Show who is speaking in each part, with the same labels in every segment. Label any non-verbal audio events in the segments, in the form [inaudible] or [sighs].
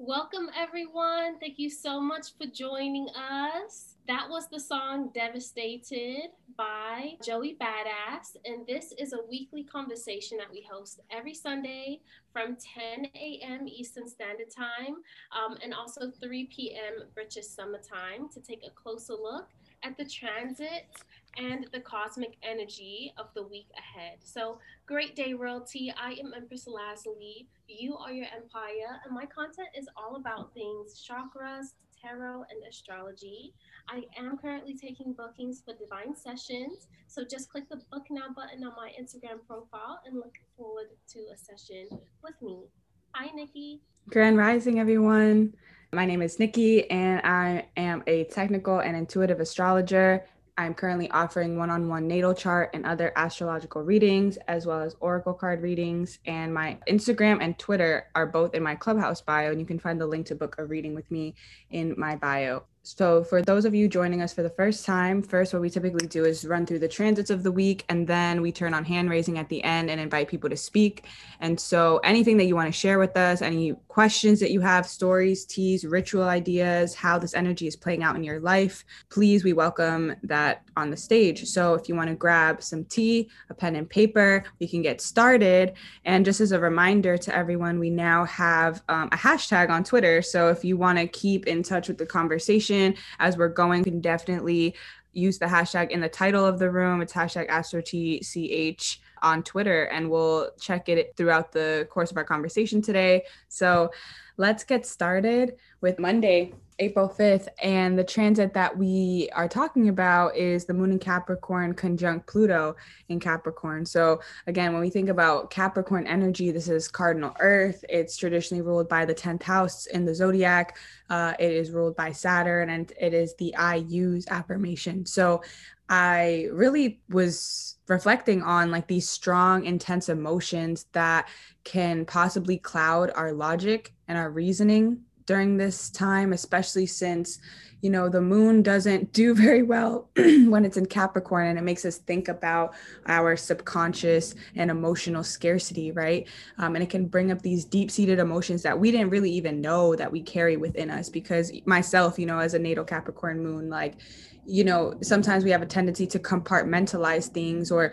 Speaker 1: Welcome, everyone. Thank you so much for joining us. That was the song Devastated by Joey Badass. And this is a weekly conversation that we host every Sunday from 10 a.m. Eastern Standard Time um, and also 3 p.m. British Summer Time to take a closer look at the transit and the cosmic energy of the week ahead. So, great day, royalty. I am Empress Lazuli. You are your empire, and my content is all about things chakras, tarot, and astrology. I am currently taking bookings for divine sessions, so just click the book now button on my Instagram profile and look forward to a session with me. Hi, Nikki.
Speaker 2: Grand Rising, everyone. My name is Nikki, and I am a technical and intuitive astrologer I'm currently offering one on one natal chart and other astrological readings, as well as oracle card readings. And my Instagram and Twitter are both in my clubhouse bio, and you can find the link to book a reading with me in my bio. So, for those of you joining us for the first time, first, what we typically do is run through the transits of the week, and then we turn on hand raising at the end and invite people to speak. And so, anything that you want to share with us, any questions that you have, stories, teas, ritual ideas, how this energy is playing out in your life, please, we welcome that on the stage. So, if you want to grab some tea, a pen and paper, we can get started. And just as a reminder to everyone, we now have um, a hashtag on Twitter. So, if you want to keep in touch with the conversation, as we're going. You can definitely use the hashtag in the title of the room. It's hashtag AstroTCH on Twitter, and we'll check it throughout the course of our conversation today. So let's get started with Monday. April 5th. And the transit that we are talking about is the moon in Capricorn conjunct Pluto in Capricorn. So, again, when we think about Capricorn energy, this is cardinal earth. It's traditionally ruled by the 10th house in the zodiac. Uh, it is ruled by Saturn and it is the I use affirmation. So, I really was reflecting on like these strong, intense emotions that can possibly cloud our logic and our reasoning during this time, especially since, you know, the moon doesn't do [laughs] very well [clears throat] when it's in Capricorn and it makes us think about our subconscious and emotional scarcity, right? Um, and it can bring up these deep seated emotions that we didn't really even know that we carry within us. Because myself, you know, as a natal Capricorn moon, like, you know, sometimes we have a tendency to compartmentalize things or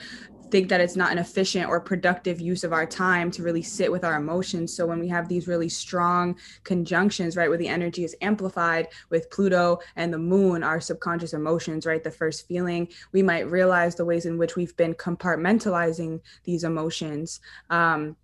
Speaker 2: think that it's not an efficient or productive use of our time to really sit with our emotions. So when we have these really strong conjunctions, right, where the energy is amplified with Pluto and the moon, our subconscious emotions, right, the first feeling, we might realize the ways in which we've been compartmentalizing these emotions. Um,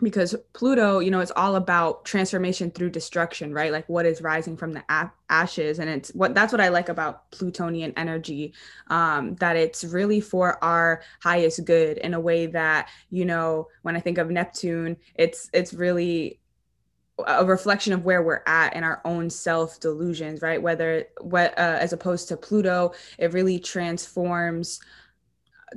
Speaker 2: because Pluto, you know, it's all about transformation through destruction, right? Like what is rising from the ashes, and it's what that's what I like about Plutonian energy, um, that it's really for our highest good in a way that you know, when I think of Neptune, it's it's really a reflection of where we're at in our own self delusions, right? Whether what uh, as opposed to Pluto, it really transforms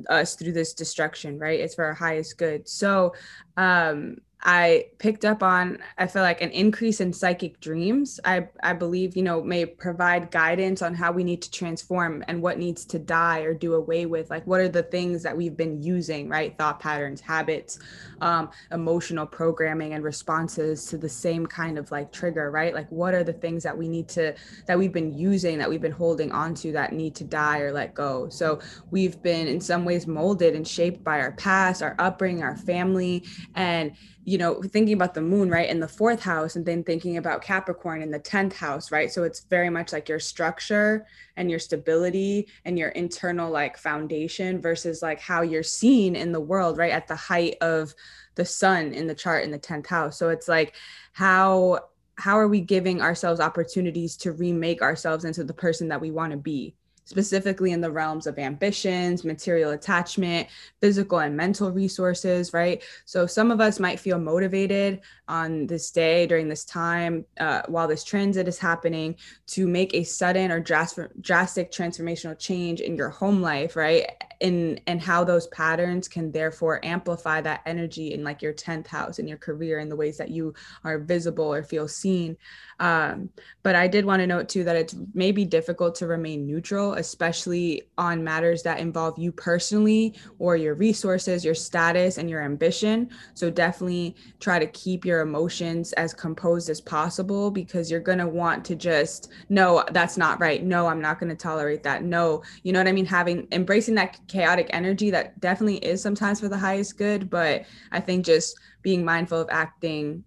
Speaker 2: us through this destruction, right? It's for our highest good. So um I picked up on, I feel like an increase in psychic dreams. I, I believe, you know, may provide guidance on how we need to transform and what needs to die or do away with. Like, what are the things that we've been using, right? Thought patterns, habits, um, emotional programming, and responses to the same kind of like trigger, right? Like, what are the things that we need to, that we've been using, that we've been holding onto that need to die or let go? So, we've been in some ways molded and shaped by our past, our upbringing, our family, and you know, thinking about the moon, right, in the fourth house, and then thinking about Capricorn in the 10th house, right? So it's very much like your structure and your stability and your internal like foundation versus like how you're seen in the world, right, at the height of the sun in the chart in the 10th house. So it's like, how how are we giving ourselves opportunities to remake ourselves into the person that we want to be specifically in the realms of ambitions, material attachment, physical and mental resources, right? So some of us might feel motivated on this day during this time uh, while this transit is happening to make a sudden or drastic, drastic transformational change in your home life, right? And and how those patterns can therefore amplify that energy in like your 10th house in your career in the ways that you are visible or feel seen. Um, but I did want to note too that it's maybe difficult to remain neutral especially on matters that involve you personally or your resources, your status, and your ambition. So definitely try to keep your emotions as composed as possible because you're going to want to just, no, that's not right. No, I'm not going to tolerate that. No, you know what I mean? Having embracing that chaotic energy that definitely is sometimes for the highest good. But I think just being mindful of acting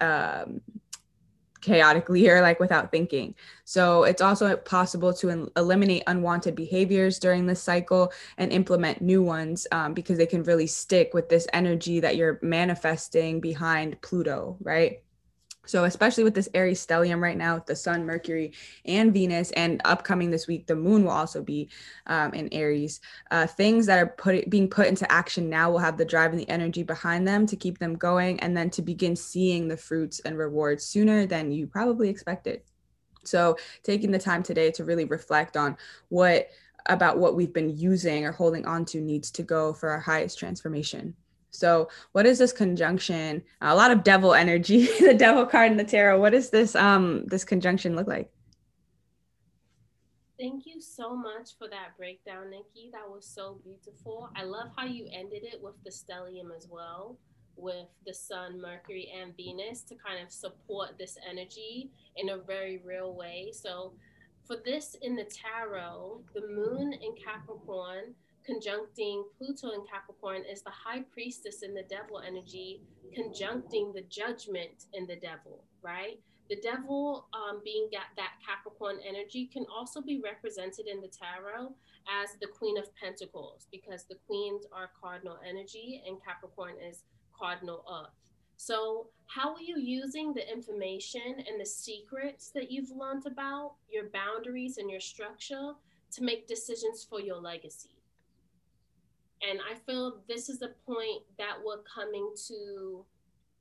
Speaker 2: um, chaotically or like without thinking. So it's also possible to eliminate unwanted behaviors during this cycle and implement new ones um, because they can really stick with this energy that you're manifesting behind Pluto, right? So, especially with this Aries stellium right now, with the Sun, Mercury, and Venus, and upcoming this week, the Moon will also be um, in Aries. Uh, things that are put being put into action now will have the drive and the energy behind them to keep them going, and then to begin seeing the fruits and rewards sooner than you probably expected. So, taking the time today to really reflect on what about what we've been using or holding on to needs to go for our highest transformation. So, what is this conjunction? A lot of devil energy, [laughs] the devil card in the tarot. What does this um this conjunction look like?
Speaker 1: Thank you so much for that breakdown, Nikki. That was so beautiful. I love how you ended it with the stellium as well, with the sun, Mercury, and Venus to kind of support this energy in a very real way. So, for this in the tarot, the moon in Capricorn conjuncting Pluto in Capricorn is the high priestess in the devil energy, conjuncting the judgment in the devil, right? The devil, um, being that, that Capricorn energy, can also be represented in the tarot as the Queen of Pentacles because the queens are cardinal energy and Capricorn is cardinal earth. So, how are you using the information and the secrets that you've learned about your boundaries and your structure to make decisions for your legacy? And I feel this is a point that we're coming to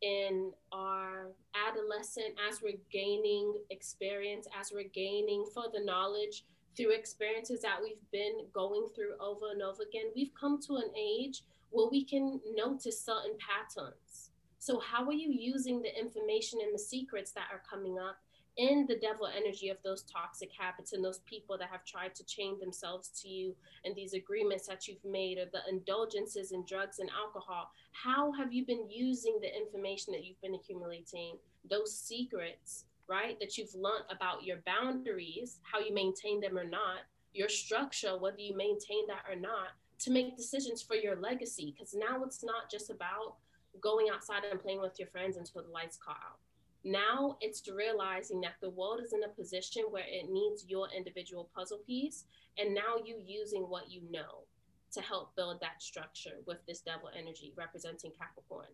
Speaker 1: in our adolescent as we're gaining experience, as we're gaining further knowledge through experiences that we've been going through over and over again. We've come to an age where we can notice certain patterns. So, how are you using the information and the secrets that are coming up in the devil energy of those toxic habits and those people that have tried to chain themselves to you and these agreements that you've made or the indulgences in drugs and alcohol how have you been using the information that you've been accumulating those secrets right that you've learned about your boundaries how you maintain them or not your structure whether you maintain that or not to make decisions for your legacy? Because now it's not just about going outside and playing with your friends until the lights go out now it's realizing that the world is in a position where it needs your individual puzzle piece. And now you using what you know to help build that structure with this devil energy representing Capricorn.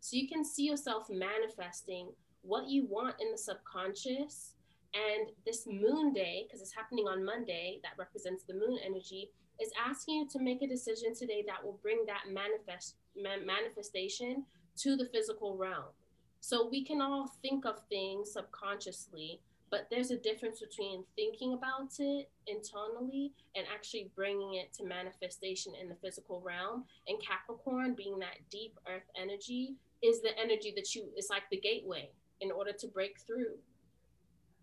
Speaker 1: So you can see yourself manifesting what you want in the subconscious. And this moon day, because it's happening on Monday, that represents the moon energy, is asking you to make a decision today that will bring that manifest manifestation to the physical realm. So we can all think of things subconsciously, but there's a difference between thinking about it internally and actually bringing it to manifestation in the physical realm. And Capricorn, being that deep earth energy, is the energy that you, it's like the gateway in order to break through.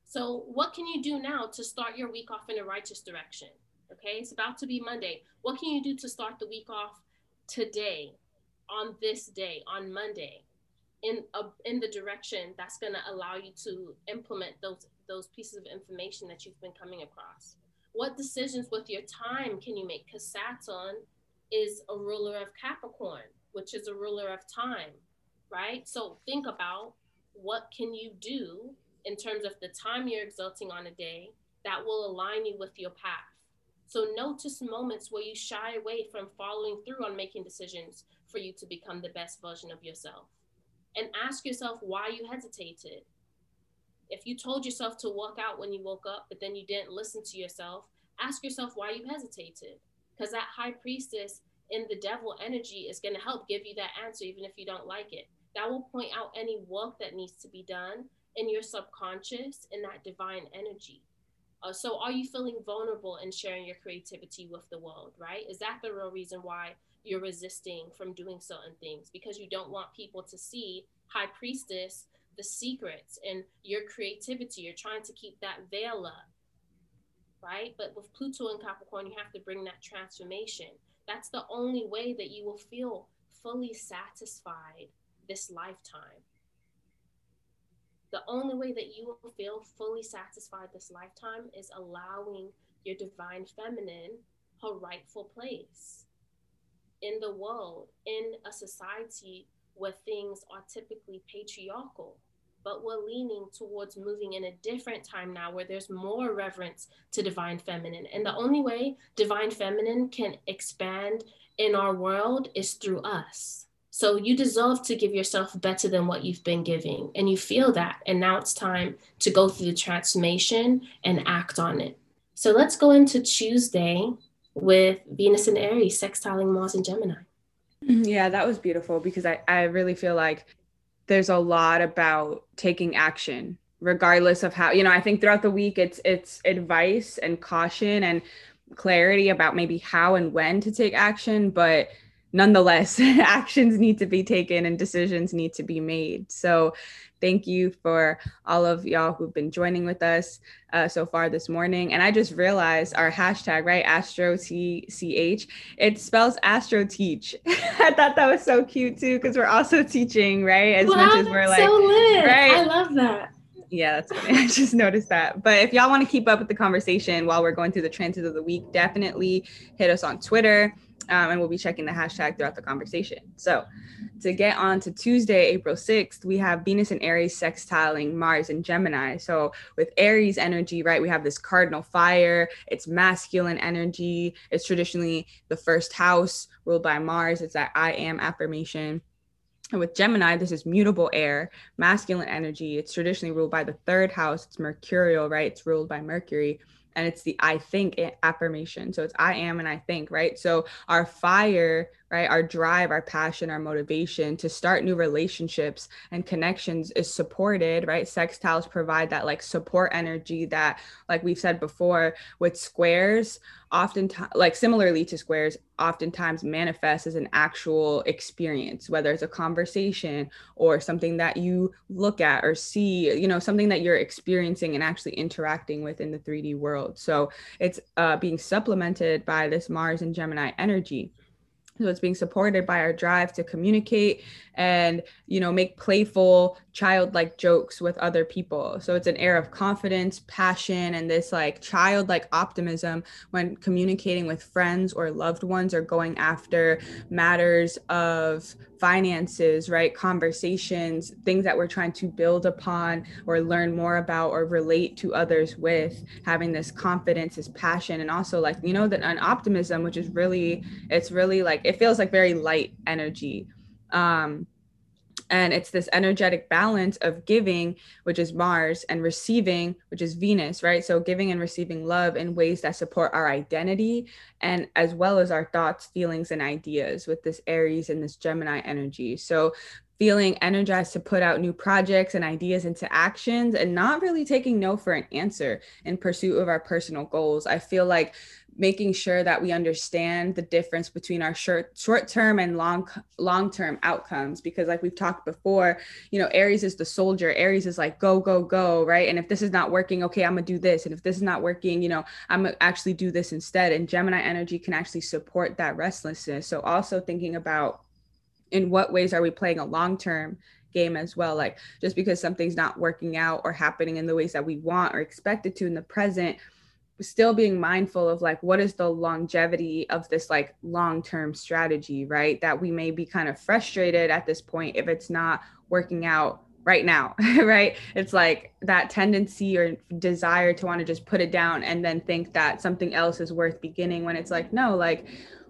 Speaker 1: So, what can you do now to start your week off in a righteous direction? Okay, it's about to be Monday. What can you do to start the week off today, on this day, on Monday? In a, in the direction that's going to allow you to implement those those pieces of information that you've been coming across. What decisions with your time can you make? Because saturn is a ruler of capricorn which is a ruler of time right? So think about what can you do in terms of the time you're exerting on a day that will align you with your path. So notice moments where you shy away from following through on making decisions for you to become the best version of yourself and ask yourself why you hesitated. If you told yourself to walk out when you woke up, but then you didn't listen to yourself, ask yourself why you hesitated. Because that high priestess in the devil energy is going to help give you that answer, even if you don't like it. That will point out any work that needs to be done in your subconscious in that divine energy. Uh, so, are you feeling vulnerable in sharing your creativity with the world, right? Is that the real reason why you're resisting from doing certain things because you don't want people to see high priestess the secrets and your creativity you're trying to keep that veil up right? But with Pluto and Capricorn, you have to bring that transformation. That's the only way that you will feel fully satisfied this lifetime. The only way that you will feel fully satisfied this lifetime is allowing your divine feminine her rightful place in the world, in a society where things are typically patriarchal. But we're leaning towards moving in a different time now where there's more reverence to divine feminine. And the only way divine feminine can expand in our world is through us. So you deserve to give yourself better than what you've been giving. And you feel that. And now it's time to go through the transformation and act on it. So let's go into Tuesday with Venus and Aries sextiling Mars and Gemini.
Speaker 2: Mm-hmm. Yeah, that was beautiful because I, I really feel like there's a lot about taking action regardless of how you know i think throughout the week it's it's advice and caution and clarity about maybe how and when to take action but nonetheless [laughs] actions need to be taken and decisions need to be made so thank you for all of y'all who've been joining with us uh, so far this morning. And I just realized our hashtag, right? Astro T C H, it spells Astro Teach. [laughs] I thought that was so cute too, because we're also teaching, right?
Speaker 1: As wow, much as we're like, so lit. right? I love that.
Speaker 2: Yeah, that's funny. [laughs] I just noticed that. But if y'all want to keep up with the conversation while we're going through the transit of the week, definitely hit us on Twitter um, and we'll be checking the hashtag throughout the conversation. So, to get on to Tuesday, April 6th, we have Venus and Aries sextiling Mars and Gemini. So, with Aries energy, right, we have this cardinal fire, it's masculine energy, it's traditionally the first house ruled by Mars, it's that I am affirmation. And with Gemini, this is mutable air, masculine energy. It's traditionally ruled by the third house. It's mercurial, right? It's ruled by Mercury and it's the I think affirmation. So it's I am and I think, right? So our fire, right, our drive, our passion, our motivation to start new relationships and connections is supported, right? Sextiles provide that like support energy that, like we've said before, with squares, oftentimes, like similarly to squares, oftentimes manifests as an actual experience, whether it's a conversation or something that you look at or see, you know, something that you're experiencing and actually interacting with in the 3D world. So it's uh, being supplemented by this Mars and Gemini energy. So it's being supported by our drive to communicate and, you know, make playful, childlike jokes with other people. So it's an air of confidence, passion, and this like childlike optimism when communicating with friends or loved ones or going after matters of finances, right? Conversations, things that we're trying to build upon or learn more about or relate to others with, having this confidence, this passion, and also like, you know, that an optimism, which is really, it's really like, it feels like very light energy. Um, and it's this energetic balance of giving which is mars and receiving which is venus right? So giving and receiving love in ways that support our identity and as well as our thoughts feelings and ideas with this aries and this gemini energy. So feeling energized to put out new projects and ideas into actions and not really taking no for an answer in pursuit of our personal goals. I feel like making sure that we understand the difference between our short short term and long long term outcomes because like we've talked before you know aries is the soldier. Aries is like go go go right? And if this is not working okay i'm gonna do this. And if this is not working you know i'm gonna actually do this instead. And gemini energy can actually support that restlessness. So also thinking about in what ways are we playing a long term game as well? Like just because something's not working out or happening in the ways that we want or expected to in the present still being mindful of like what is the longevity of this like long-term strategy right? That we may be kind of frustrated at this point if it's not working out right now [laughs] right? It's like that tendency or desire to want to just put it down and then think that something else is worth beginning when it's like no like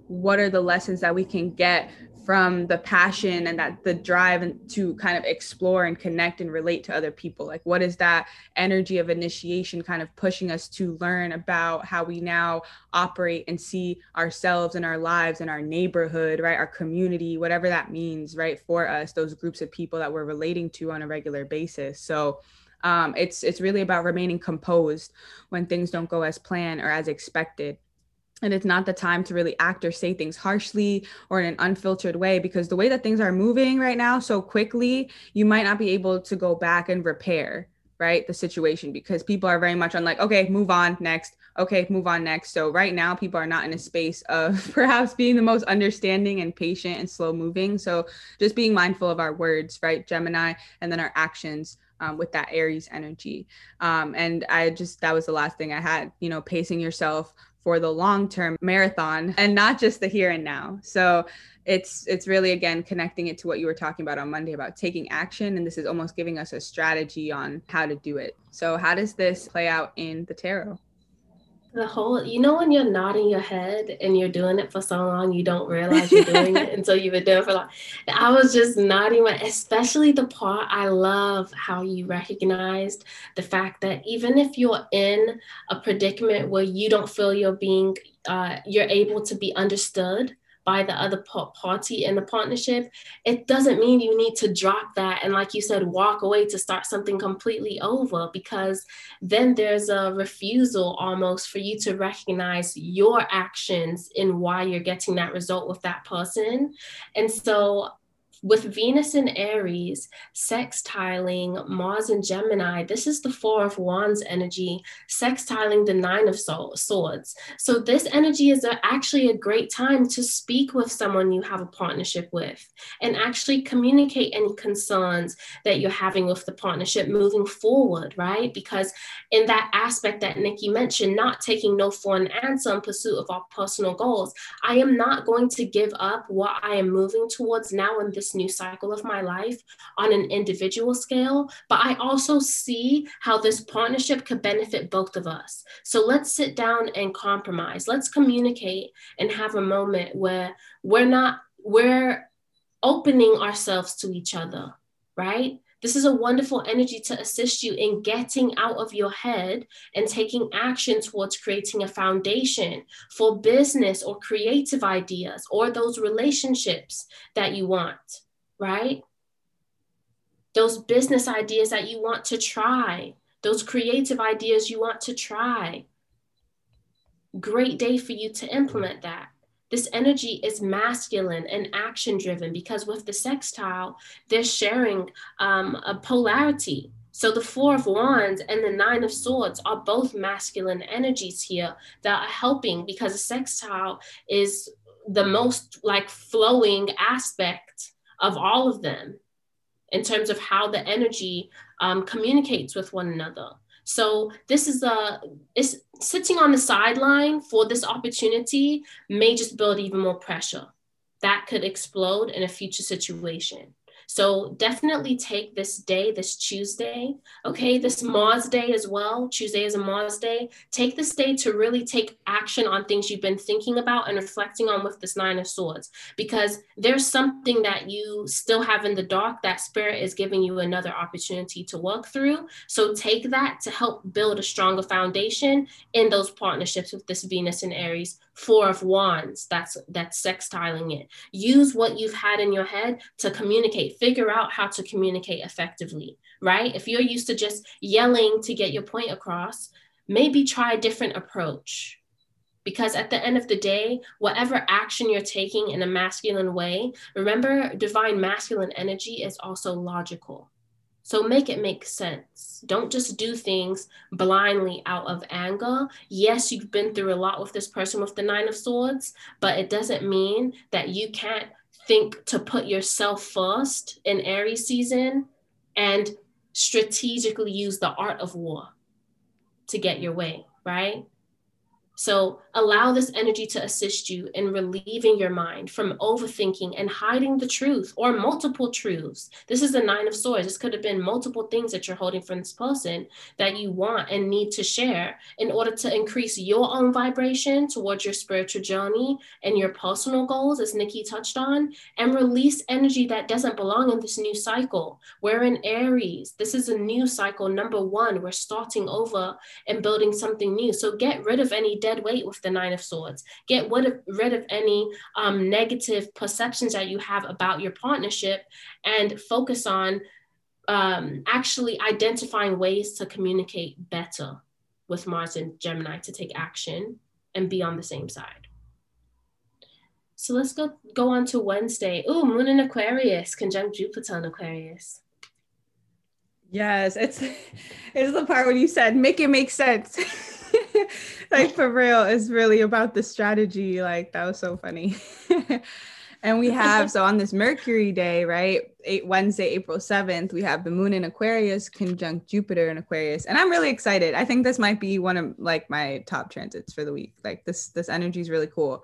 Speaker 2: what are the lessons that we can get from the passion and that the drive and to kind of explore and connect and relate to other people. Like what is that energy of initiation kind of pushing us to learn about how we now operate and see ourselves and our lives and our neighborhood right? Our community whatever that means right for us those groups of people that we're relating to on a regular basis. So um, it's it's really about remaining composed when things don't go as planned or as expected and it's not the time to really act or say things harshly or in an unfiltered way because the way that things are moving right now so quickly you might not be able to go back and repair right? The situation because people are very much on like, okay, move on next. Okay, move on next. So right now people are not in a space of [laughs] perhaps being the most understanding and patient and slow moving. So just being mindful of our words, right? Gemini, and then our actions. Um, with that Aries energy. Um, and I just, that was the last thing I had, you know, pacing yourself for the long term marathon and not just the here and now. So it's it's really again connecting it to what you were talking about on Monday about taking action and this is almost giving us a strategy on how to do it. So how does this play out in the tarot?
Speaker 1: The whole, you know, when you're nodding your head and you're doing it for so long, you don't realize you're doing it until you've been doing it for long. I was just nodding my, especially the part I love how you recognized the fact that even if you're in a predicament where you don't feel you're being, uh, you're able to be understood, by the other party in the partnership, it doesn't mean you need to drop that and, like you said, walk away to start something completely over because then there's a refusal almost for you to recognize your actions in why you're getting that result with that person. And so with Venus in Aries, sextiling Mars and Gemini, this is the Four of Wands energy, sextiling the Nine of Swords. So, this energy is a, actually a great time to speak with someone you have a partnership with and actually communicate any concerns that you're having with the partnership moving forward, right? Because in that aspect that Nikki mentioned, not taking no for an answer in pursuit of our personal goals, I am not going to give up what I am moving towards now in this new cycle of my life on an individual scale, but I also see how this partnership could benefit both of us. So let's sit down and compromise. Let's communicate and have a moment where we're not, we're opening ourselves to each other, right? This is a wonderful energy to assist you in getting out of your head and taking action towards creating a foundation for business or creative ideas or those relationships that you want right? Those business ideas that you want to try, those creative ideas you want to try. Great day for you to implement that. This energy is masculine and action driven because with the sextile, they're sharing um, a polarity. So the Four of Wands and the Nine of Swords are both masculine energies here that are helping because a sextile is the most like flowing aspect of all of them in terms of how the energy um, communicates with one another. So this is a is sitting on the sideline for this opportunity may just build even more pressure that could explode in a future situation. So definitely take this day, this Tuesday, okay, this Mars day as well. Tuesday is a Mars day. Take this day to really take action on things you've been thinking about and reflecting on with this Nine of Swords, because there's something that you still have in the dark that Spirit is giving you another opportunity to work through. So take that to help build a stronger foundation in those partnerships with this Venus and Aries four of wands that's that's sextiling it. Use what you've had in your head to communicate. Figure out how to communicate effectively right? If you're used to just yelling to get your point across maybe try a different approach. Because at the end of the day whatever action you're taking in a masculine way remember divine masculine energy is also logical so make it make sense. Don't just do things blindly out of anger. Yes, you've been through a lot with this person with the Nine of Swords, but it doesn't mean that you can't think to put yourself first in Aries season and strategically use the art of war to get your way, right? So allow this energy to assist you in relieving your mind from overthinking and hiding the truth or multiple truths. This is the nine of swords. This could have been multiple things that you're holding from this person that you want and need to share in order to increase your own vibration towards your spiritual journey and your personal goals, as Nikki touched on, and release energy that doesn't belong in this new cycle. We're in Aries. This is a new cycle. Number one, we're starting over and building something new. So get rid of any dead weight with the Nine of Swords. Get rid of, rid of any um, negative perceptions that you have about your partnership and focus on um, actually identifying ways to communicate better with Mars and Gemini to take action and be on the same side. So let's go go on to Wednesday. Oh, Moon in Aquarius, conjunct Jupiter in Aquarius.
Speaker 2: Yes, it's [laughs] it's the part when you said make it make sense. [laughs] [laughs] like for real, it's really about the strategy. Like that was so funny. [laughs] and we have so on this Mercury day, right? Eight, Wednesday, April 7th, we have the moon in Aquarius conjunct Jupiter in Aquarius. And I'm really excited. I think this might be one of like my top transits for the week. Like this this energy is really cool.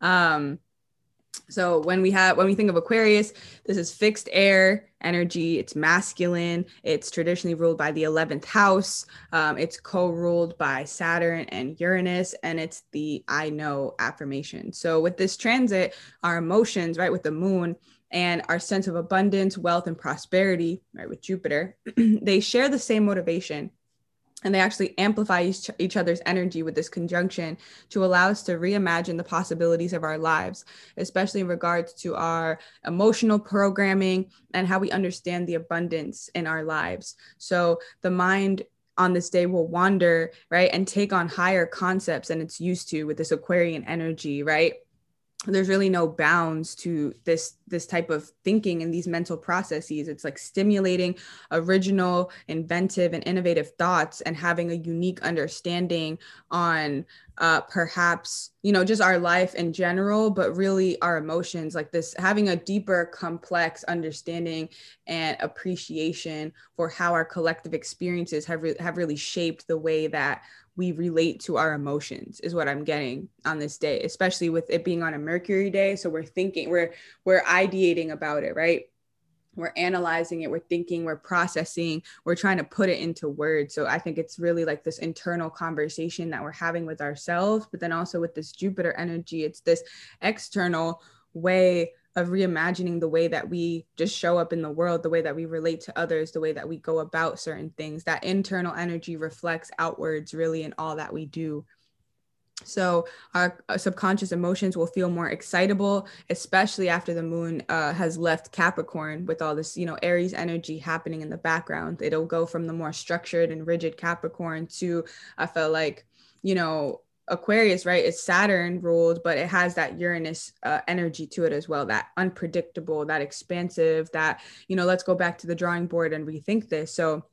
Speaker 2: Um so when we have when we think of Aquarius, this is fixed air energy. It's masculine. It's traditionally ruled by the eleventh house. Um, it's co-ruled by Saturn and Uranus, and it's the I know affirmation. So with this transit, our emotions, right, with the moon and our sense of abundance, wealth, and prosperity, right, with Jupiter, [clears throat] they share the same motivation and they actually amplify each, each, other's energy with this conjunction to allow us to reimagine the possibilities of our lives especially in regards to our emotional programming and how we understand the abundance in our lives. So the mind on this day will wander right and take on higher concepts than it's used to with this aquarian energy right there's really no bounds to this this type of thinking and these mental processes. It's like stimulating original inventive and innovative thoughts and having a unique understanding on uh, perhaps you know just our life in general but really our emotions like this having a deeper complex understanding and appreciation for how our collective experiences have, re- have really shaped the way that we relate to our emotions is what i'm getting on this day especially with it being on a mercury day. So we're thinking we're we're ideating about it right? We're analyzing it we're thinking we're processing we're trying to put it into words. So i think it's really like this internal conversation that we're having with ourselves but then also with this jupiter energy. It's this external way of reimagining the way that we just show up in the world, the way that we relate to others, the way that we go about certain things. That internal energy reflects outwards really in all that we do. So our uh, subconscious emotions will feel more excitable, especially after the moon uh, has left Capricorn with all this, you know, Aries energy happening in the background. It'll go from the more structured and rigid Capricorn to, I felt like, you know, Aquarius, right? It's Saturn ruled, but it has that Uranus uh, energy to it as well. That unpredictable, that expansive, that you know. Let's go back to the drawing board and rethink this. So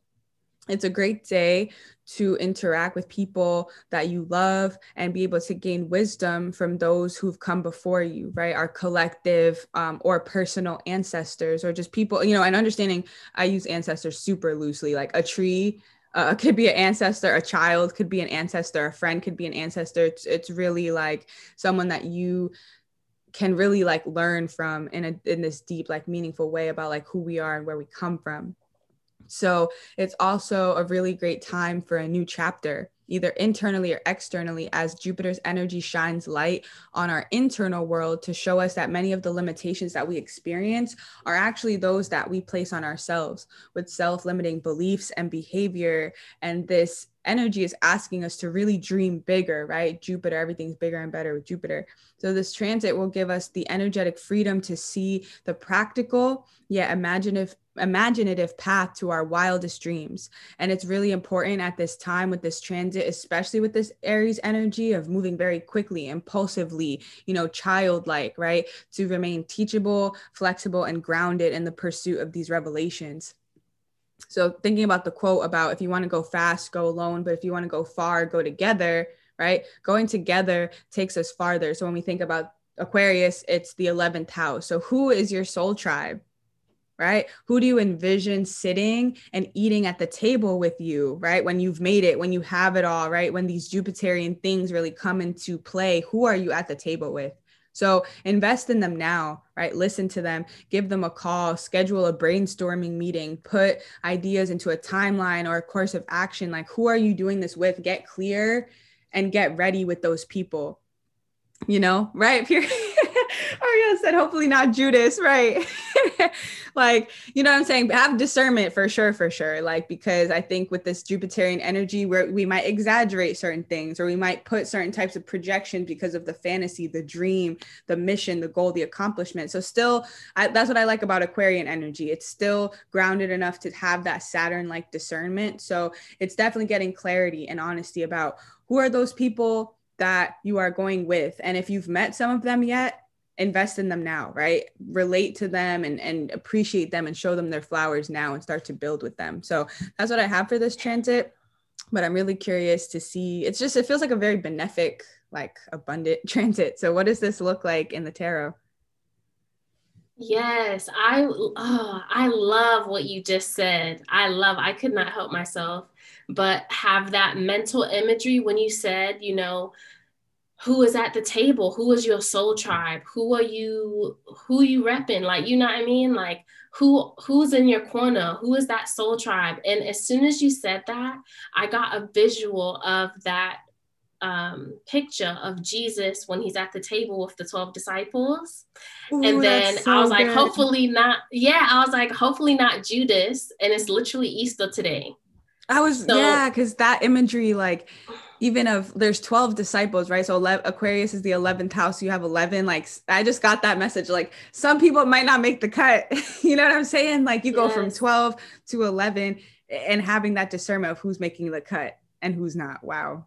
Speaker 2: it's a great day to interact with people that you love and be able to gain wisdom from those who've come before you, right? Our collective um, or personal ancestors, or just people, you know, and understanding I use ancestors super loosely, like a tree uh, could be an ancestor, a child could be an ancestor, a friend could be an ancestor. It's, it's really like someone that you can really like learn from in a in this deep like meaningful way about like who we are and where we come from. So it's also a really great time for a new chapter either internally or externally, as Jupiter's energy shines light on our internal world to show us that many of the limitations that we experience are actually those that we place on ourselves with self limiting beliefs and behavior. And this energy is asking us to really dream bigger, right? Jupiter, everything's bigger and better with Jupiter. So, this transit will give us the energetic freedom to see the practical yet imaginative imaginative path to our wildest dreams. And it's really important at this time with this transit, especially with this Aries energy of moving very quickly, impulsively, you know, childlike, right? To remain teachable, flexible, and grounded in the pursuit of these revelations. So, thinking about the quote about if you want to go fast, go alone, but if you want to go far, go together, right? Going together takes us farther. So, when we think about Aquarius, it's the 11th house. So, who is your soul tribe? right? Who do you envision sitting and eating at the table with you, right? When you've made it, when you have it all, right? When these Jupiterian things really come into play, who are you at the table with? So invest in them now, right? Listen to them, give them a call, schedule a brainstorming meeting, put ideas into a timeline or a course of action. Like, who are you doing this with? Get clear and get ready with those people, you know, right? [laughs] Oh, Ariel said, hopefully not Judas, right? [laughs] like, you know what I'm saying? Have discernment for sure, for sure. Like, because I think with this Jupiterian energy, where we might exaggerate certain things or we might put certain types of projections because of the fantasy, the dream, the mission, the goal, the accomplishment. So, still, I, that's what I like about Aquarian energy. It's still grounded enough to have that Saturn like discernment. So, it's definitely getting clarity and honesty about who are those people that you are going with. And if you've met some of them yet, invest in them now, right? Relate to them and, and appreciate them and show them their flowers now and start to build with them. So that's what I have for this transit. But I'm really curious to see. It's just, it feels like a very benefic, like abundant [laughs] transit. So what does this look like in the tarot?
Speaker 1: Yes, I oh, I love what you just said. I love I could not help myself but have that mental imagery when you said, you know, who is at the table? Who is your soul tribe? Who are you who are you repping? Like, you know what I mean? Like who who's in your corner? Who is that soul tribe? And as soon as you said that, I got a visual of that um, picture of Jesus when he's at the table with the 12 disciples. Ooh, and then so I was like, good. hopefully not. Yeah, I was like, hopefully not Judas. And it's literally Easter today.
Speaker 2: I was, so, yeah, because that imagery, like, even of there's 12 disciples, right? So 11, Aquarius is the 11th house. You have 11. Like, I just got that message. Like, some people might not make the cut. [laughs] you know what I'm saying? Like, you go from 12 to 11 and having that discernment of who's making the cut and who's not. Wow.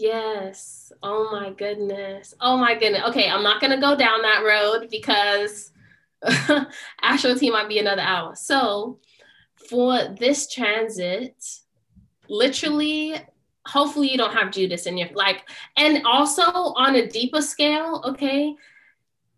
Speaker 1: Yes. Oh my goodness. Oh my goodness. Okay, I'm not gonna go down that road because [laughs] Astro T might be another hour. So for this transit, literally, hopefully you don't have Judas in your like, and also on a deeper scale, okay.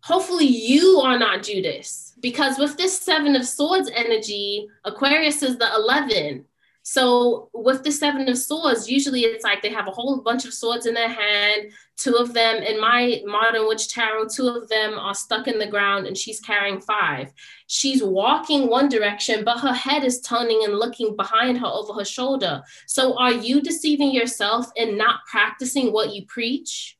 Speaker 1: Hopefully you are not Judas because with this seven of swords energy, Aquarius is the 11 so with the seven of swords, usually it's like they have a whole bunch of swords in their hand. Two of them in my modern witch tarot, two of them are stuck in the ground and she's carrying five. She's walking one direction, but her head is turning and looking behind her over her shoulder. So are you deceiving yourself and not practicing what you preach?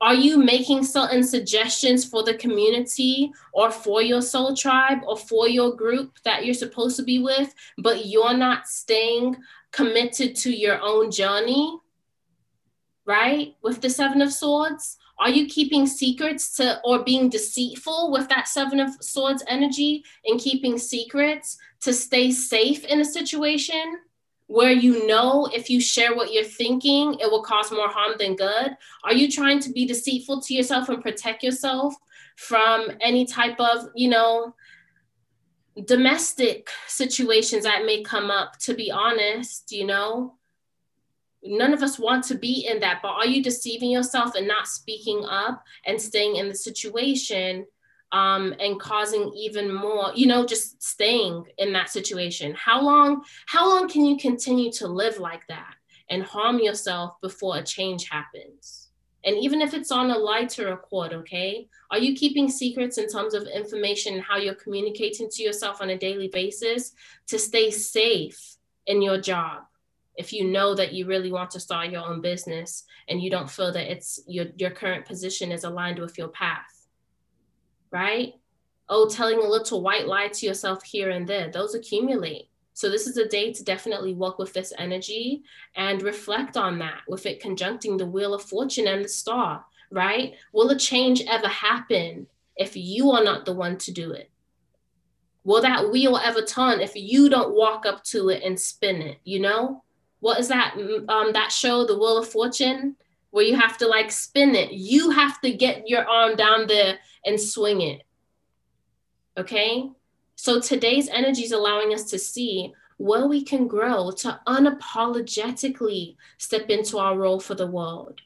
Speaker 1: Are you making certain suggestions for the community or for your soul tribe or for your group that you're supposed to be with, but you're not staying committed to your own journey? Right? With the Seven of Swords? Are you keeping secrets to or being deceitful with that Seven of Swords energy and keeping secrets to stay safe in a situation? Where you know if you share what you're thinking, it will cause more harm than good? Are you trying to be deceitful to yourself and protect yourself from any type of, you know, domestic situations that may come up? To be honest, you know, none of us want to be in that, but are you deceiving yourself and not speaking up and staying in the situation? Um, and causing even more, you know, just staying in that situation. How long, how long can you continue to live like that and harm yourself before a change happens? And even if it's on a lighter accord, okay? Are you keeping secrets in terms of information how you're communicating to yourself on a daily basis to stay safe in your job? If you know that you really want to start your own business and you don't feel that it's your, your current position is aligned with your path right? Oh, telling a little white lie to yourself here and there, those accumulate. So this is a day to definitely work with this energy and reflect on that with it conjuncting the wheel of fortune and the star, right? Will a change ever happen if you are not the one to do it? Will that wheel ever turn if you don't walk up to it and spin it? You know, what is that? Um, that show, The Wheel of Fortune, where you have to like spin it. You have to get your arm down there and swing it. Okay? So today's energy is allowing us to see where we can grow to unapologetically step into our role for the world.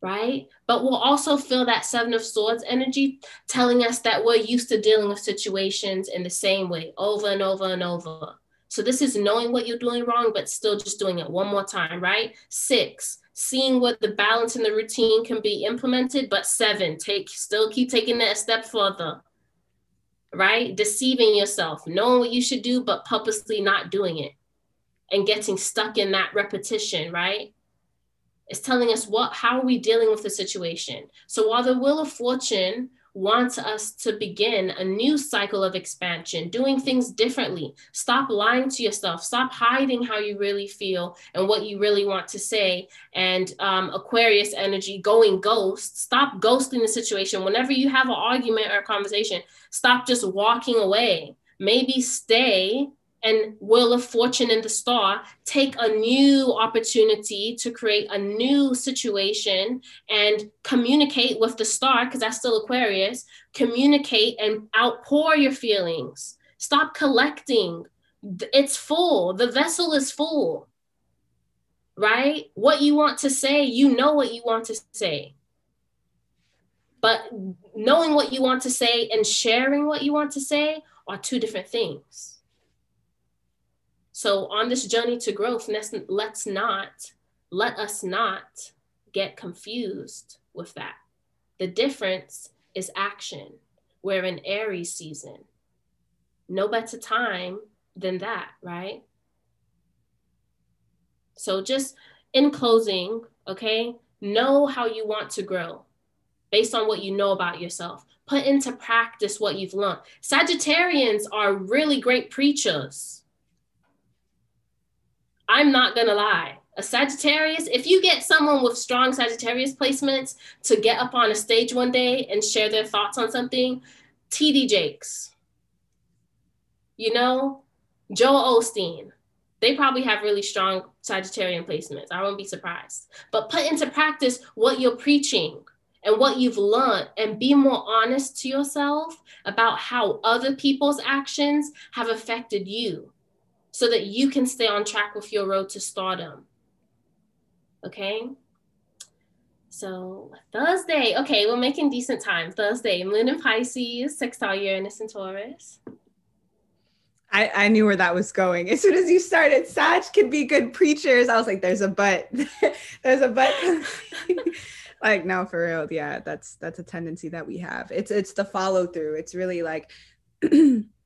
Speaker 1: Right? But we'll also feel that Seven of Swords energy telling us that we're used to dealing with situations in the same way over and over and over. So this is knowing what you're doing wrong, but still just doing it one more time, right? Six, seeing what the balance and the routine can be implemented, but seven, take still keep taking it a step further. Right? Deceiving yourself, knowing what you should do, but purposely not doing it and getting stuck in that repetition, right? It's telling us what how are we dealing with the situation. So while the wheel of fortune wants us to begin a new cycle of expansion, doing things differently. Stop lying to yourself. Stop hiding how you really feel and what you really want to say. And um, Aquarius energy going ghost. Stop ghosting the situation. Whenever you have an argument or a conversation, stop just walking away. Maybe stay and Wheel of Fortune and the Star take a new opportunity to create a new situation and communicate with the star, because that's still Aquarius, communicate and outpour your feelings. Stop collecting. It's full. The vessel is full. Right? What you want to say, you know what you want to say. But knowing what you want to say and sharing what you want to say are two different things. So on this journey to growth, let's, not, let us not get confused with that. The difference is action. We're in Aries season. No better time than that, right? So just in closing, okay, know how you want to grow based on what you know about yourself. Put into practice what you've learned. Sagittarians are really great preachers I'm not gonna lie. A Sagittarius, if you get someone with strong Sagittarius placements to get up on a stage one day and share their thoughts on something, TD Jakes, you know, Joel Osteen, they probably have really strong Sagittarian placements. I won't be surprised. But put into practice what you're preaching and what you've learned and be more honest to yourself about how other people's actions have affected you so that you can stay on track with your road to stardom. Okay. So Thursday, okay, we're making decent time. Thursday, Moon in Pisces, sextile Uranus and Taurus.
Speaker 2: I, I knew where that was going. As soon as you started, Sag can be good preachers. I was like, there's a but. [laughs] there's a but. [laughs] like, no, for real. Yeah, that's that's a tendency that we have. It's it's the follow through. It's really like [clears throat]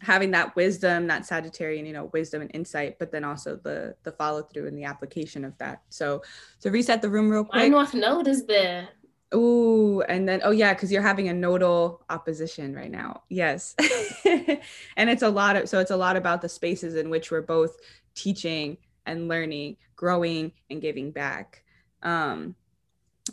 Speaker 2: having that wisdom that sagittarian you know wisdom and insight but then also the the follow through and the application of that so to reset the room real quick
Speaker 1: i know if node is there
Speaker 2: Ooh, and then oh yeah, because you're having a nodal opposition right now. Yes, [laughs] and it's a lot of so it's a lot about the spaces in which we're both teaching and learning, growing and giving back. Um,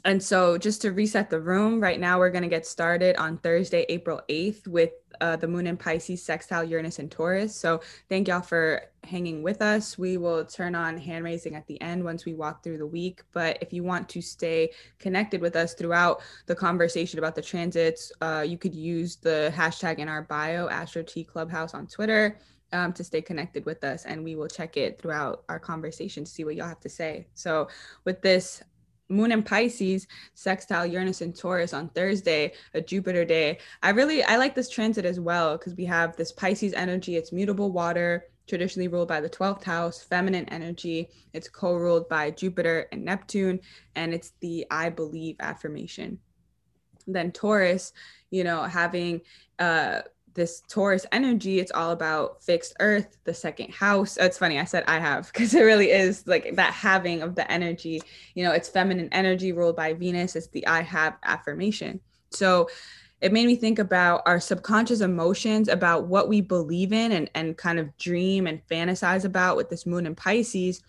Speaker 2: and so just to reset the room right now we're going to get started on thursday april 8th with uh, the moon in pisces sextile uranus and taurus. So thank y'all for hanging with us. We will turn on hand raising at the end once we walk through the week. But if you want to stay connected with us throughout the conversation about the transits uh, you could use the hashtag in our bio astro t clubhouse on twitter um, to stay connected with us. And we will check it throughout our conversation to see what y'all have to say. So with this moon in pisces sextile uranus and taurus on thursday a jupiter day. I really i like this transit as well because we have this pisces energy it's mutable water traditionally ruled by the 12th house feminine energy. It's co-ruled by jupiter and neptune and it's the i believe affirmation. Then taurus you know having uh this Taurus energy, it's all about fixed earth, the second house. It's funny, I said I have [laughs] because it really is like that having of the energy. You know, it's feminine energy ruled by Venus, it's the I have affirmation. So it made me think about our subconscious emotions, about what we believe in and, and kind of dream and fantasize about with this moon in Pisces.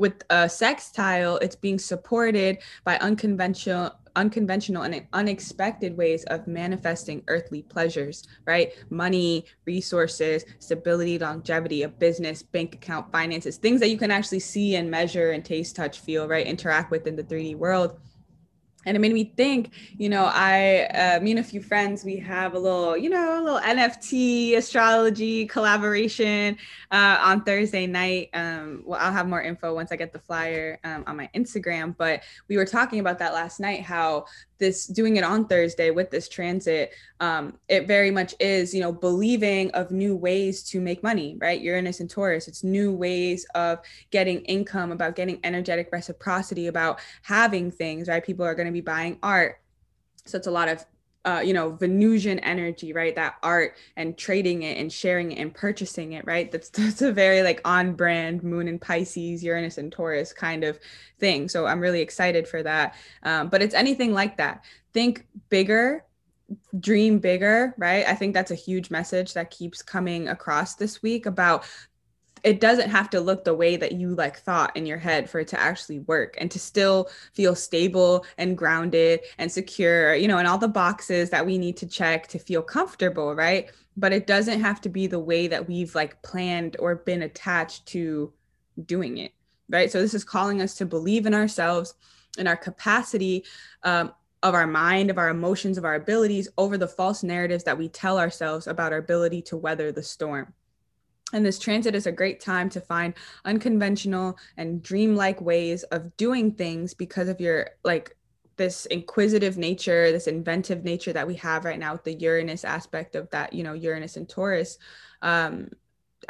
Speaker 2: With a sextile, it's being supported by unconventional unconventional and unexpected ways of manifesting earthly pleasures, right? Money, resources, stability, longevity, a business, bank account, finances, things that you can actually see and measure and taste, touch, feel, right? Interact with in the 3D world and it made me think you know i uh, me and a few friends we have a little you know a little nft astrology collaboration uh, on thursday night. Um, well i'll have more info once i get the flyer um, on my instagram but we were talking about that last night how this doing it on thursday with this transit um, it very much is you know believing of new ways to make money right? Uranus and taurus it's new ways of getting income about getting energetic reciprocity about having things right? People are going to be buying art. So it's a lot of uh, you know venusian energy right? That art and trading it and sharing it and purchasing it right? That's [laughs] that's a very like on brand moon and pisces uranus and taurus kind of thing. So i'm really excited for that. Um, but it's anything like that. Think bigger dream bigger right? I think that's a huge message that keeps coming across this week about it doesn't have to look the way that you like thought in your head for it to actually work and to still feel stable and grounded and secure, you know, and all the boxes that we need to check to feel comfortable, right? But it doesn't have to be the way that we've like planned or been attached to doing it, right? So this is calling us to believe in ourselves and our capacity um, of our mind, of our emotions, of our abilities over the false narratives that we tell ourselves about our ability to weather the storm. And this transit is a great time to find unconventional and dreamlike ways of doing things because of your like this inquisitive nature, this inventive nature that we have right now with the Uranus aspect of that, you know, Uranus and Taurus. Um,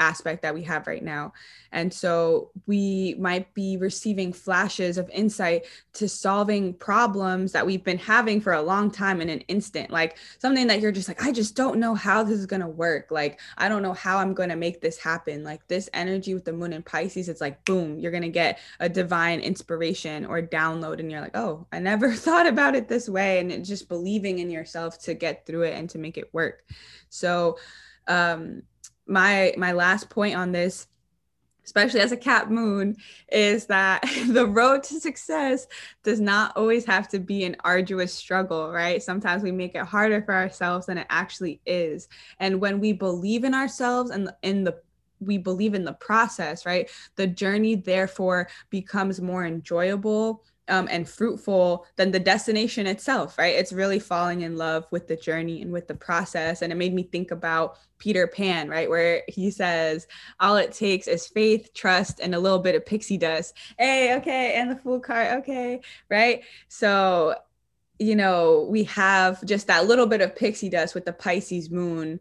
Speaker 2: aspect that we have right now. And so we might be receiving flashes of insight to solving problems that we've been having for a long time in an instant, like something that you're just like, I just don't know how this is going to work. Like, I don't know how I'm going to make this happen. Like, this energy with the moon in Pisces, it's like, boom, you're going to get a divine inspiration or download. And you're like, oh, I never [laughs] thought about it this way. And just believing in yourself to get through it and to make it work. So, um, my my last point on this especially as a cap moon is that [laughs] the road to success does not always have to be an arduous struggle right? Sometimes we make it harder for ourselves than it actually is. And when we believe in ourselves and in the we believe in the process right? The journey therefore becomes more enjoyable um, and fruitful than the destination itself, right? It's really falling in love with the journey and with the process. And it made me think about Peter Pan, right? Where he says, all it takes is faith, trust, and a little bit of pixie dust. Hey, okay. And the Fool card, okay. Right. So, you know, we have just that little bit of pixie dust with the Pisces moon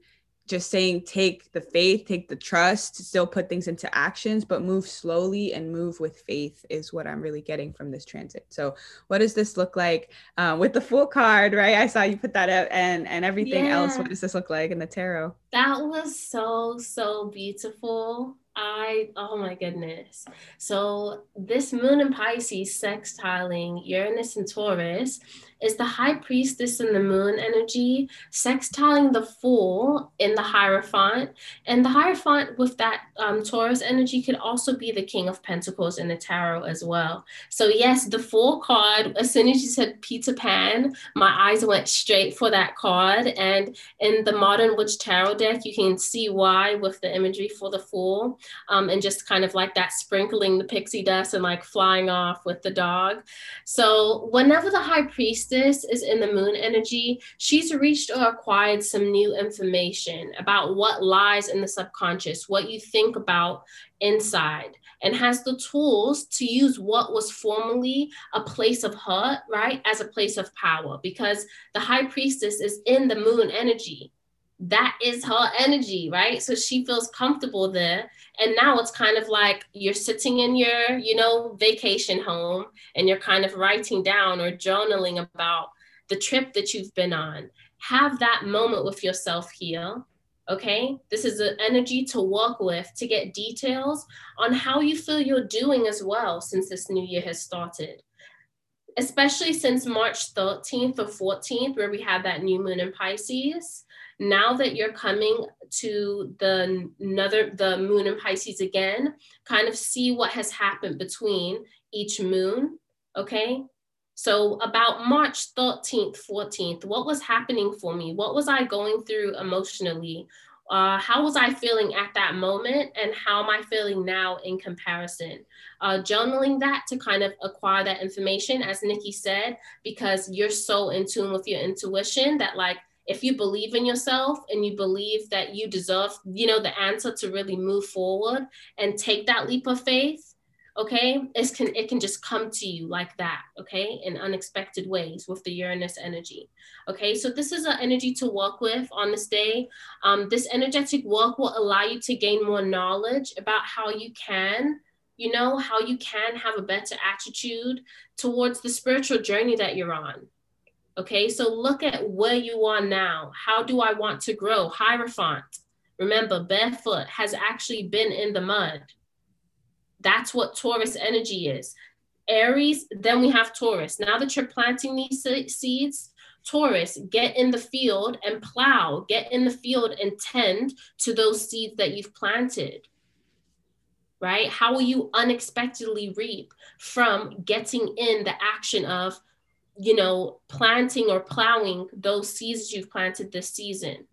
Speaker 2: just saying take the faith, take the trust, still put things into actions, but move slowly and move with faith is what I'm really getting from this transit. So, what does this look like uh, with the Fool card? Right, I saw you put that up, and and everything yeah. else. What does this look like in the tarot?
Speaker 1: That was so so beautiful. I oh my goodness. So this moon in Pisces sextiling Uranus and Taurus is the high priestess in the moon energy sextiling the fool in the hierophant. And the hierophant with that um, taurus energy could also be the king of pentacles in the tarot as well. So yes the fool card as soon as you said peter pan my eyes went straight for that card. And in the modern witch tarot deck you can see why with the imagery for the fool um, and just kind of like that sprinkling the pixie dust and like flying off with the dog. So whenever the high priest priestess is in the moon energy, she's reached or acquired some new information about what lies in the subconscious, what you think about inside, and has the tools to use what was formerly a place of hurt, right, as a place of power, because the high priestess is in the moon energy that is her energy, right? So she feels comfortable there. And now it's kind of like you're sitting in your, you know, vacation home and you're kind of writing down or journaling about the trip that you've been on. Have that moment with yourself here. Okay. This is an energy to work with to get details on how you feel you're doing as well since this new year has started especially since March 13th or 14th, where we have that new moon in Pisces now that you're coming to the another the moon in pisces again kind of see what has happened between each moon okay? So about march 13th 14th what was happening for me? What was i going through emotionally? Uh, how was I feeling at that moment and how am I feeling now in comparison? Uh, journaling that to kind of acquire that information, as Nikki said, because you're so in tune with your intuition that, like, if you believe in yourself and you believe that you deserve, you know, the answer to really move forward and take that leap of faith, okay, it can it can just come to you like that, okay, in unexpected ways with the Uranus energy. Okay, so this is an energy to work with on this day. Um, this energetic work will allow you to gain more knowledge about how you can you know how you can have a better attitude towards the spiritual journey that you're on Okay, so look at where you are now. How do I want to grow? Hierophant. Remember, barefoot has actually been in the mud. That's what Taurus energy is. Aries, then we have Taurus. Now that you're planting these seeds, Taurus, get in the field and plow, get in the field and tend to those seeds that you've planted. right? How will you unexpectedly reap from getting in the action of, you know, planting or plowing those seeds you've planted this season?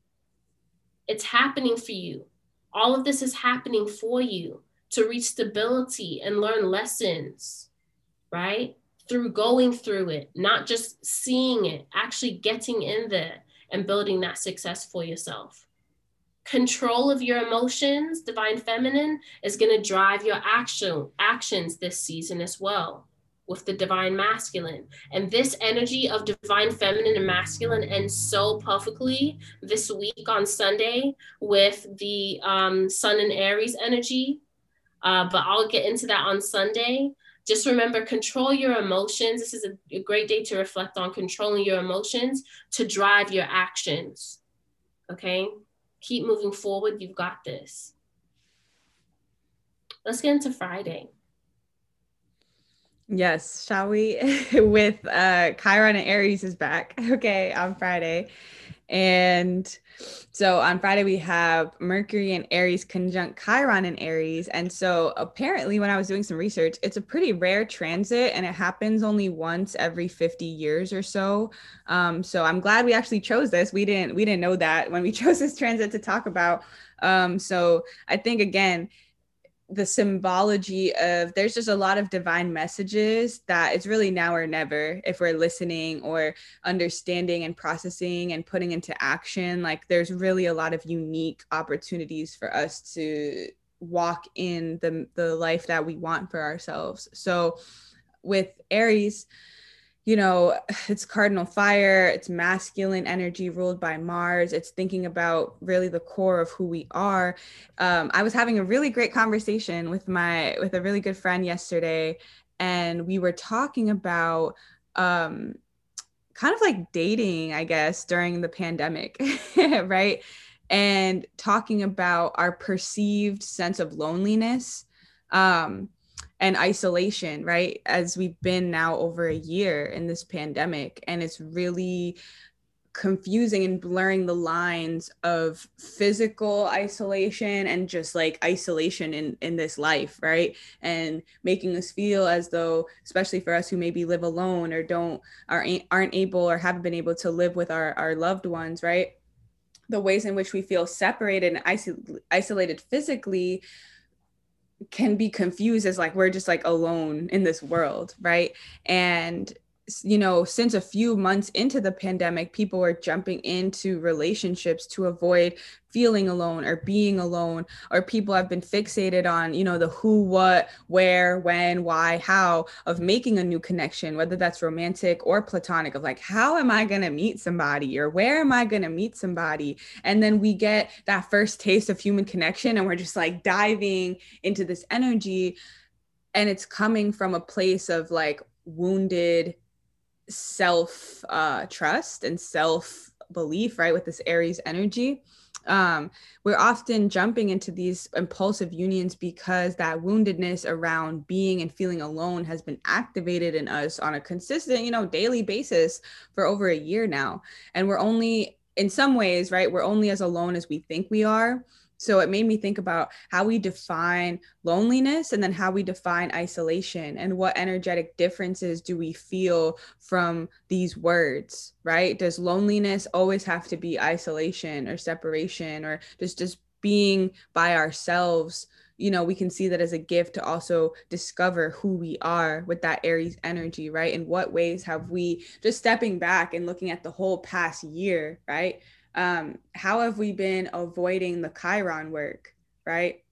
Speaker 1: It's happening for you. All of this is happening for you to reach stability and learn lessons, right? Through going through it, not just seeing it, actually getting in there and building that success for yourself. Control of your emotions, divine feminine, is going to drive your action actions this season as well with the divine masculine. And this energy of divine feminine and masculine ends so perfectly this week on Sunday with the um, Sun and Aries energy. Uh, but I'll get into that on Sunday. Just remember, control your emotions. This is a, a great day to reflect on controlling your emotions to drive your actions. Okay? Keep moving forward. You've got this. Let's get into Friday.
Speaker 2: Yes, shall we? [laughs] With uh Chiron and Aries is back. [laughs] Okay, on Friday. And so on Friday we have Mercury and Aries conjunct Chiron and Aries. And so apparently when I was doing some research, it's a pretty rare transit and it happens only once every 50 years or so. Um, so I'm glad we actually chose this. We didn't we didn't know that when we [laughs] chose this transit to talk about. Um, so I think again, the symbology of there's just a lot of divine messages that it's really now or never if we're listening or understanding and processing and putting into action. Like there's really a lot of unique opportunities for us to walk in the the life that we want for ourselves. So with aries you know, [sighs] it's cardinal fire, it's masculine energy ruled by Mars, it's thinking about really the core of who we are. Um, I was having a really great conversation with my with a really good friend yesterday, and we were talking about um, kind of like dating, I guess, during the pandemic, [laughs] right? And talking about our perceived sense of loneliness. Um, and isolation, right? As we've been now over a year in this pandemic, and it's really confusing and blurring the lines of physical isolation and just like isolation in in this life right and making us feel as though especially for us who maybe live alone or don't aren't, aren't able or haven't been able to live with our our loved ones right the ways in which we feel separated and isol- isolated physically can be confused as like we're just like alone in this world, right? And you know, since a few months into the pandemic, people were jumping into relationships to avoid feeling alone or being alone, or people have been fixated on, you know, the who, what, where, when, why, how of making a new connection, whether that's romantic or platonic, of like, how am I going to meet somebody or where am I going to meet somebody? And then we get that first taste of human connection and we're just like diving into this energy. And it's coming from a place of like wounded self uh, trust and self belief, right? With this Aries energy. Um, we're often jumping into these impulsive unions because that woundedness around being and feeling alone has been activated in us on a consistent, you know, daily basis for over a year now. And we're only, in some ways, right, we're only as alone as we think we are. So it made me think about how we define loneliness and then how we define isolation and what energetic differences do we feel from these words, right? Does loneliness always have to be isolation or separation or just just being by ourselves? You know, we can see that as a gift to also discover who we are with that Aries energy, right? In what ways have we just stepping back and looking at the whole past year, right? Um, how have we been avoiding the Chiron work, right?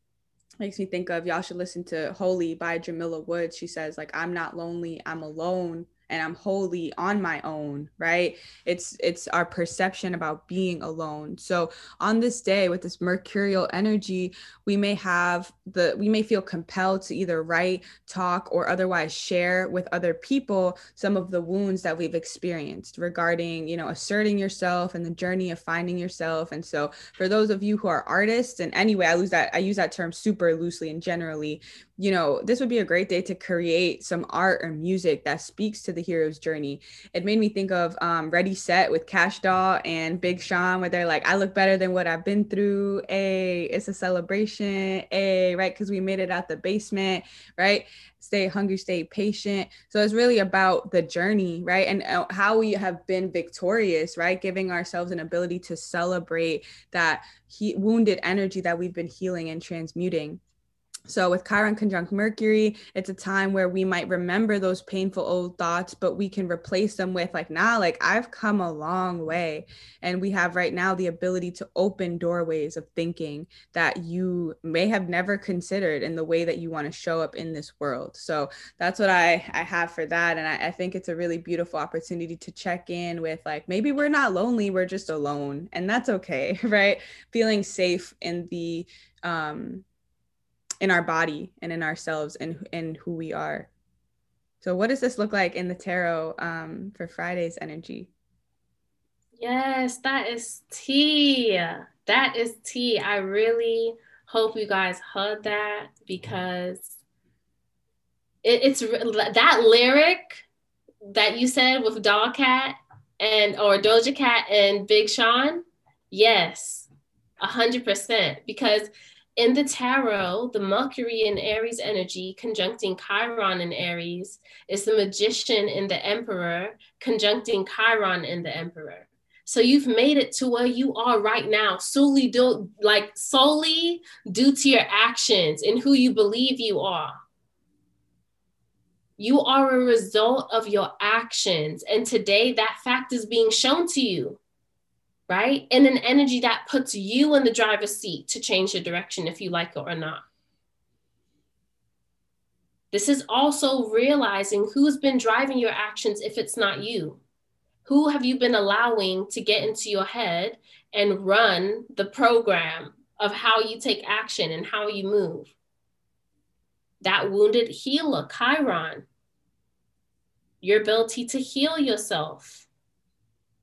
Speaker 2: Makes me think of y'all should listen to Holy by Jamila Woods. She says, like, I'm not lonely, I'm alone and I'm holy on my own, right? It's it's our perception about being alone. So on this day with this mercurial energy, we may have the we may feel compelled to either write, talk or otherwise share with other people some of the wounds that we've experienced regarding, you know, asserting yourself and the journey of finding yourself. And so for those of you who are artists and anyway, I use that I use that term super loosely and generally, you know, this would be a great day to create some art or music that speaks to the hero's journey. It made me think of um, Ready Set with Kash Doll and Big Sean, where they're like, I look better than what I've been through. A, it's a celebration. A, right? Because we made it out the basement, right? Stay hungry, stay patient. So it's really about the journey, right? And uh, how we have been victorious, right? Giving ourselves an ability to celebrate that he- wounded energy that we've been healing and transmuting. So, with Chiron conjunct Mercury, it's a time where we might remember those painful old thoughts, but we can replace them with, like, now, nah, like, I've come a long way. And we have right now the ability to open doorways of thinking that you may have never considered in the way that you want to show up in this world. So, that's what I, I have for that. And I, I think it's a really beautiful opportunity to check in with, like, maybe we're not lonely, we're just alone. And that's okay, [laughs] right? Feeling safe in the, um, in our body and in ourselves and and who we are. So what does this look like in the tarot um, for Friday's energy?
Speaker 1: Yes, that is tea. That is tea. I really hope you guys heard that because it, it's that lyric that you said with Dollcat and or Doja Cat and Big Sean. Yes, a hundred percent. Because in the tarot, the Mercury in Aries energy conjuncting Chiron in Aries is the magician in the Emperor conjuncting Chiron in the Emperor. So you've made it to where you are right now, solely do like solely due to your actions and who you believe you are. You are a result of your actions. And today that fact is being shown to you right? And an energy that puts you in the driver's seat to change the direction if you like it or not. This is also realizing who's been driving your actions if it's not you. Who have you been allowing to get into your head and run the program of how you take action and how you move? That wounded healer, Chiron, your ability to heal yourself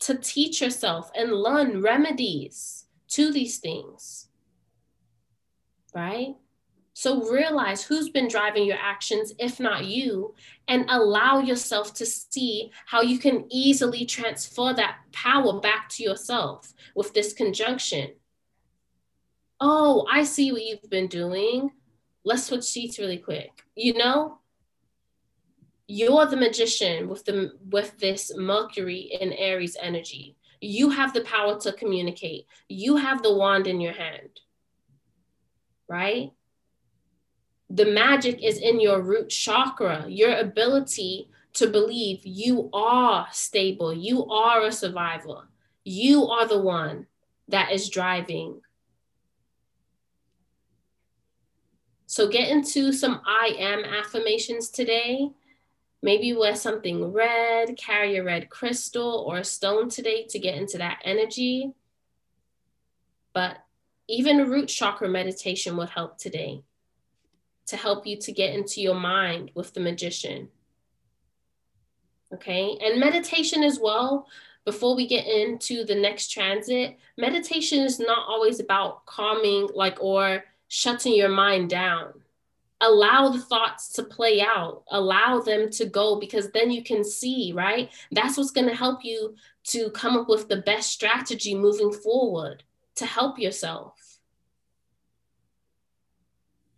Speaker 1: to teach yourself and learn remedies to these things. Right? So realize who's been driving your actions, if not you, and allow yourself to see how you can easily transfer that power back to yourself with this conjunction. Oh, I see what you've been doing. Let's switch seats really quick. You know, you're the magician with the with this mercury in aries energy. You have the power to communicate. You have the wand in your hand right? The magic is in your root chakra. Your ability to believe you are stable. You are a survivor. You are the one that is driving. So get into some i am affirmations today Maybe wear something red, carry a red crystal or a stone today to get into that energy. But even root chakra meditation would help today to help you to get into your mind with the magician. Okay, and meditation as well. Before we get into the next transit, meditation is not always about calming, like, or shutting your mind down allow the thoughts to play out allow them to go because then you can see right? That's what's going to help you to come up with the best strategy moving forward to help yourself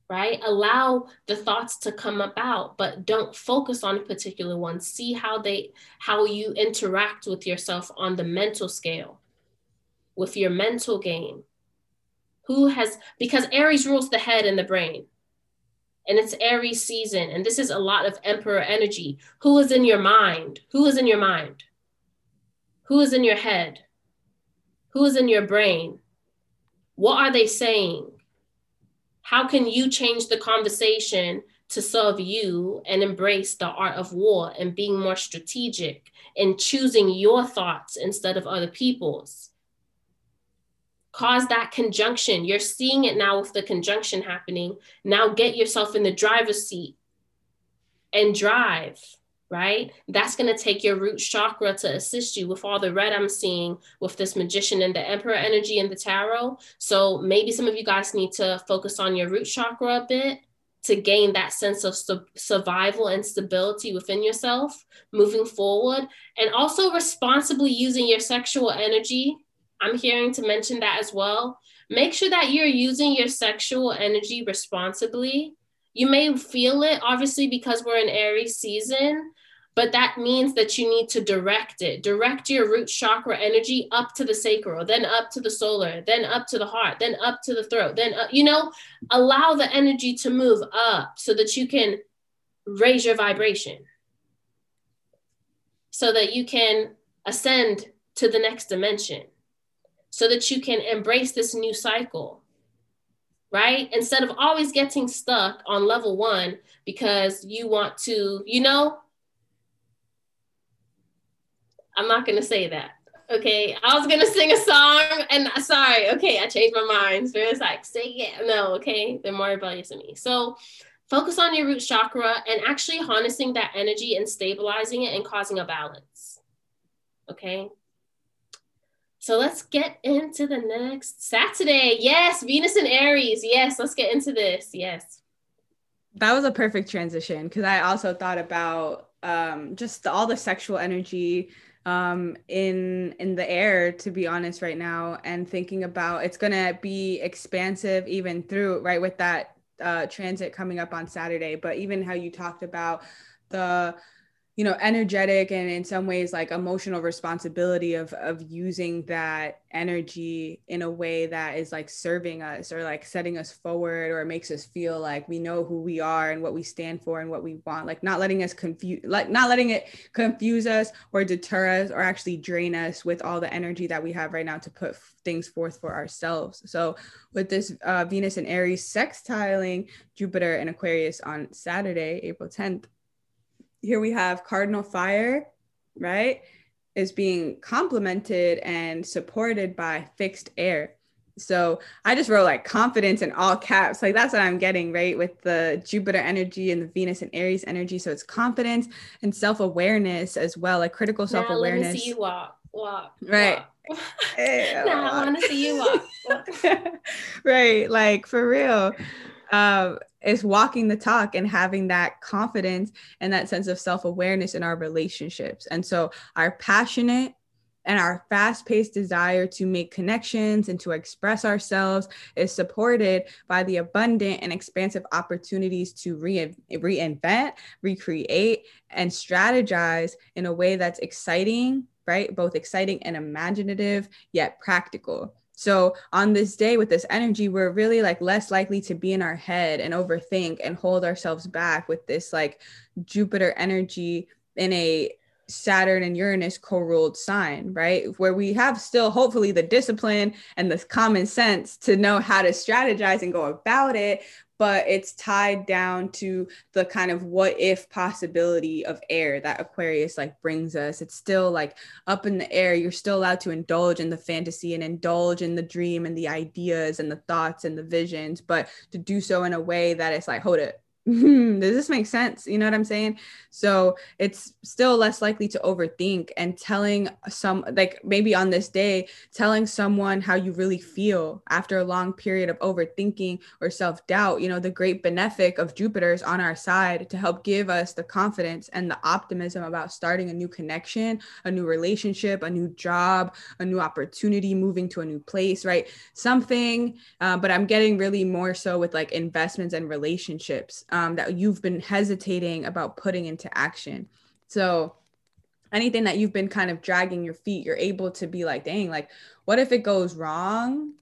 Speaker 1: right? Allow the thoughts to come about but don't focus on a particular one. See how they how you interact with yourself on the mental scale with your mental game. Who has because aries rules the head and the brain and it's Aries season, and this is a lot of Emperor energy. Who is in your mind? Who is in your mind? Who is in your head? Who is in your brain? What are they saying? How can you change the conversation to serve you and embrace the art of war and being more strategic and choosing your thoughts instead of other people's? Cause that conjunction. You're seeing it now with the conjunction happening. Now get yourself in the driver's seat and drive, right? That's going to take your root chakra to assist you with all the red I'm seeing with this magician and the emperor energy in the tarot. So maybe some of you guys need to focus on your root chakra a bit to gain that sense of su- survival and stability within yourself moving forward and also responsibly using your sexual energy i'm hearing to mention that as well. Make sure that you're using your sexual energy responsibly. You may feel it obviously because we're in aries season but that means that you need to direct it. Direct your root chakra energy up to the sacral then up to the solar then up to the heart then up to the throat then up, you know allow the energy to move up so that you can raise your vibration. So that you can ascend to the next dimension so that you can embrace this new cycle right instead of always getting stuck on level 1 because you want to you know I'm not gonna say that. Okay, I was gonna sing a song, and sorry. Okay, I changed my mind. It's like, say it. No, okay, they're more rebellious than me. So focus on your root chakra and actually harnessing that energy and stabilizing it and causing a balance. Okay. So let's get into the next Saturday. Yes, Venus and Aries. Yes, let's get into this. Yes.
Speaker 2: That was a perfect transition because I also thought about um, just all the sexual energy um, in in the air to be honest right now and thinking about it's to be expansive even through right with that uh, transit coming up on saturday but even how you talked about the you know energetic and in some ways like emotional responsibility of of using that energy in a way that is like serving us or like setting us forward or makes us feel like we know who we are and what we stand for and what we want. Like not letting us confuse like not letting it confuse us or deter us or actually drain us with all the energy that we have right now to put things forth for ourselves. So with this uh, venus and aries sextiling jupiter and aquarius on saturday april 10th here we have cardinal fire, right? Is being complemented and supported by fixed air. So I just wrote like confidence in all caps. Like that's what I'm getting, right? With the Jupiter energy and the Venus and Aries energy. So it's confidence and self-awareness as well, like critical self-awareness. Let
Speaker 1: me see you walk. Walk.
Speaker 2: Right.
Speaker 1: Walk. [laughs] [laughs] now I want to see you walk. walk. [laughs]
Speaker 2: right. Like for real. Um, is walking the talk and having that confidence and that sense of self-awareness in our relationships. And so our passionate and our fast-paced desire to make connections and to express ourselves is supported by the abundant and expansive opportunities to re- reinvent recreate and strategize in a way that's exciting right? Both exciting and imaginative yet practical so on this day with this energy, we're really like less likely to be in our head and overthink and hold ourselves back with this like Jupiter energy in a Saturn and Uranus co-ruled sign, right? Where we have still hopefully the discipline and the common sense to know how to strategize and go about it, but it's tied down to the kind of what if possibility of air that Aquarius like brings us. It's still like up in the air. You're still allowed to indulge in the fantasy and indulge in the dream and the ideas and the thoughts and the visions, but to do so in a way that it's like, hold it, [laughs] does this make sense? You know what I'm saying? So it's still less likely to overthink and telling some, like maybe on this day, telling someone how you really feel after a long period of overthinking or self doubt. You know, the great benefic of Jupiter is on our side to help give us the confidence and the optimism about starting a new connection, a new relationship, a new job, a new opportunity, moving to a new place, right? Something, uh, but I'm getting really more so with like investments and relationships um, that you've been hesitating about putting into action. So, anything that you've been kind of dragging your feet, you're able to be like, dang, like, what if it goes wrong?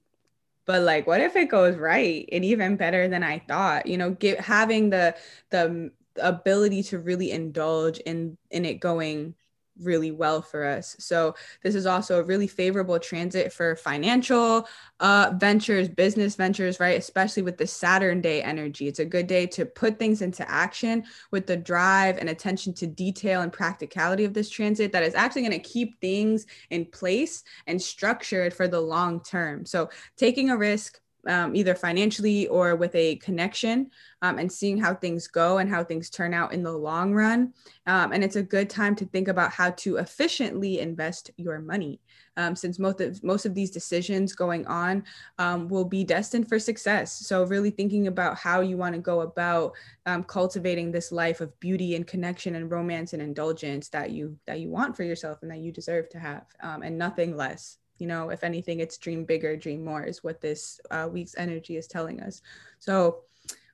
Speaker 2: But like, what if it goes right and even better than I thought? You know, get having the the ability to really indulge in in it going really well for us. So this is also a really favorable transit for financial uh, ventures, business ventures, right? Especially with the Saturn day energy. It's a good day to put things into action with the drive and attention to detail and practicality of this transit that is actually going to keep things in place and structured for the long term. So taking a risk, um, either financially or with a connection um, and seeing how things go and how things turn out in the long run. Um, and it's a good time to think about how to efficiently invest your money. Um, since most of most of these decisions going on um, will be destined for success. So really thinking about how you want to go about um, cultivating this life of beauty and connection and romance and indulgence that you that you want for yourself and that you deserve to have, and nothing less you know if anything it's dream bigger dream more is what this uh, week's energy is telling us so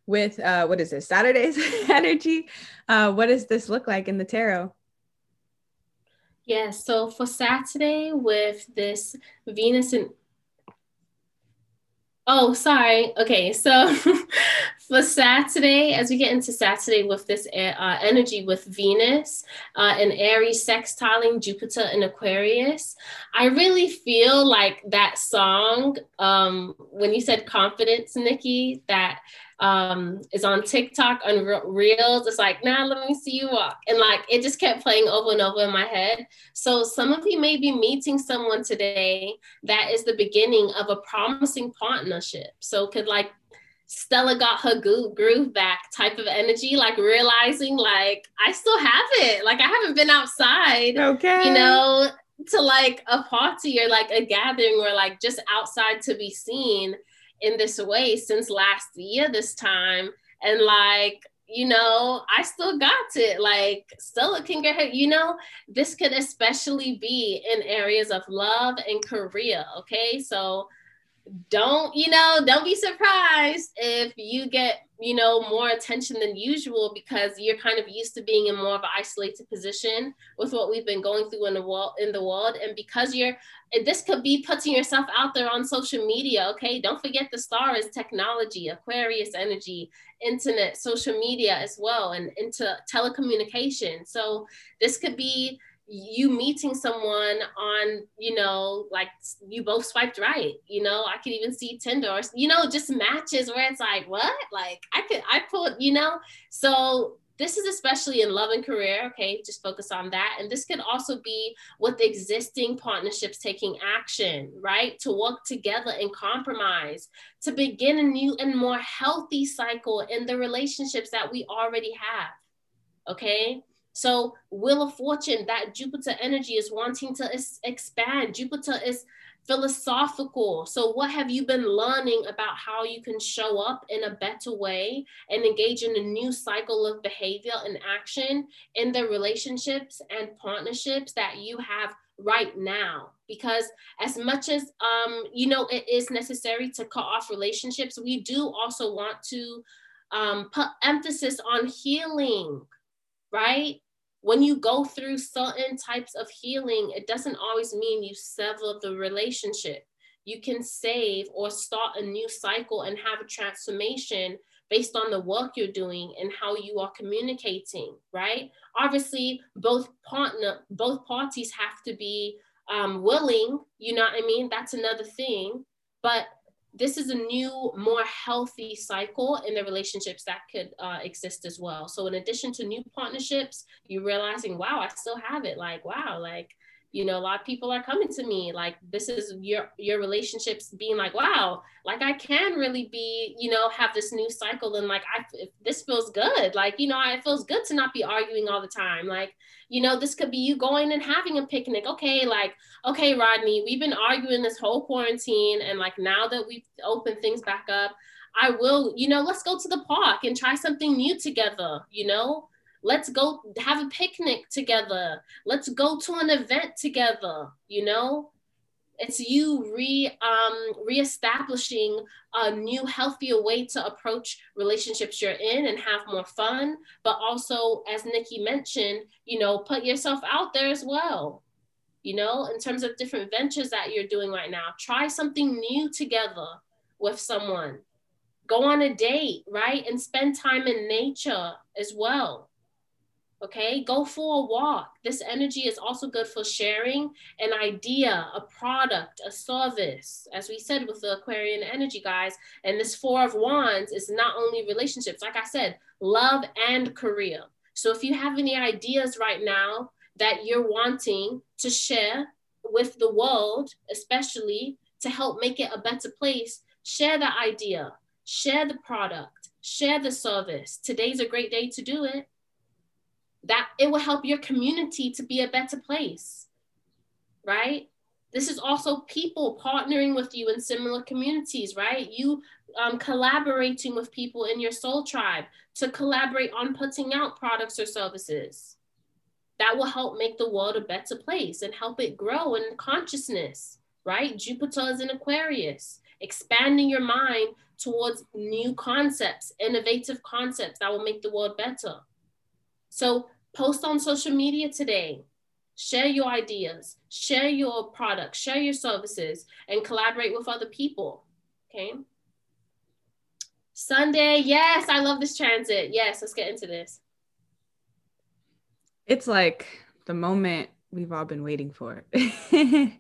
Speaker 2: with uh, what is this saturday's [laughs] energy uh, what does this look like in the tarot
Speaker 1: yeah so for saturday with this venus and Oh, sorry. Okay, so [laughs] for Saturday, as we get into Saturday with this uh, energy with Venus uh, and Aries sextiling Jupiter and Aquarius, I really feel like that song, um, when you said confidence, Nikki, that um, is on TikTok on Reels. It's like, now nah, let me see you walk. And like, it just kept playing over and over in my head. So some of you may be meeting someone today that is the beginning of a promising partnership. So could like Stella got her groove back type of energy, like realizing like I still have it. Like I haven't been outside. Okay. You know, to like a party or like a gathering or like just outside to be seen in this way since last year this time and like you know i still got it like stella can get her you know this could especially be in areas of love and career okay so don't you know don't be surprised if you get you know more attention than usual because you're kind of used to being in more of an isolated position with what we've been going through in the world in the world. And because you're this could be putting yourself out there on social media okay? Don't forget the star is technology aquarius energy internet social media as well and into telecommunication. So this could be you meeting someone on, you know, like you both swiped right, you know, I could even see Tinder or, you know, just matches where it's like, what? Like I could, I put, you know, so this is especially in love and career. Okay, just focus on that. And this can also be with existing partnerships taking action, right? To work together and compromise, to begin a new and more healthy cycle in the relationships that we already have. Okay, so, Wheel of Fortune, that Jupiter energy is wanting to es- expand. Jupiter is philosophical. So, what have you been learning about how you can show up in a better way and engage in a new cycle of behavior and action in the relationships and partnerships that you have right now? Because as much as um, you know it is necessary to cut off relationships, we do also want to um, put emphasis on healing, right? When you go through certain types of healing, it doesn't always mean you sever the relationship. You can save or start a new cycle and have a transformation based on the work you're doing and how you are communicating, right? Obviously, both partner, both parties have to be um, willing, you know what I mean? That's another thing. But this is a new, more healthy cycle in the relationships that could uh, exist as well. So, in addition to new partnerships, you're realizing, wow, I still have it. Like, wow, like you know a lot of people are coming to me like this is your your relationships being like wow like i can really be you know have this new cycle and like i this feels good like you know it feels good to not be arguing all the time like you know this could be you going and having a picnic. Okay like okay rodney we've been arguing this whole quarantine and like now that we've opened things back up i will you know let's go to the park and try something new together you know Let's go have a picnic together. Let's go to an event together, you know? It's you re um reestablishing a new healthier way to approach relationships you're in and have more fun, but also as Nikki mentioned, you know, put yourself out there as well. You know, in terms of different ventures that you're doing right now, try something new together with someone. Go on a date, right? And spend time in nature as well Okay, go for a walk. This energy is also good for sharing an idea, a product, a service. As we said with the Aquarian energy, guys. And this Four of Wands is not only relationships, like I said, love and career. So if you have any ideas right now that you're wanting to share with the world, especially to help make it a better place, share the idea, share the product, share the service. Today's a great day to do it. That it will help your community to be a better place, right? This is also people partnering with you in similar communities, right? You um, collaborating with people in your soul tribe to collaborate on putting out products or services. That will help make the world a better place and help it grow in consciousness, right? Jupiter is in Aquarius, expanding your mind towards new concepts, innovative concepts that will make the world better. So, post on social media today, share your ideas, share your products, share your services, and collaborate with other people. Okay. Sunday, yes, I love this transit. Yes, let's get into this.
Speaker 2: It's like the moment we've all been waiting for. [laughs] and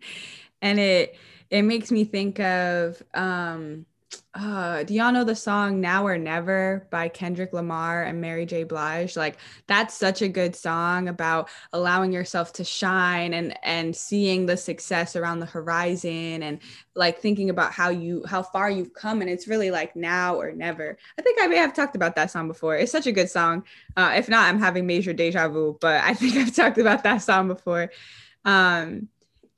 Speaker 2: it it makes me think of um uh, do y'all know the song Now or Never by Kendrick Lamar and Mary J. Blige? Like that's such a good song about allowing yourself to shine and and seeing the success around the horizon and like thinking about how you how far you've come and it's really like now or never. I think I may have talked about that song before. It's such a good song. Uh, if not, I'm having major deja vu, but I [laughs] think I've talked about that song before. Um,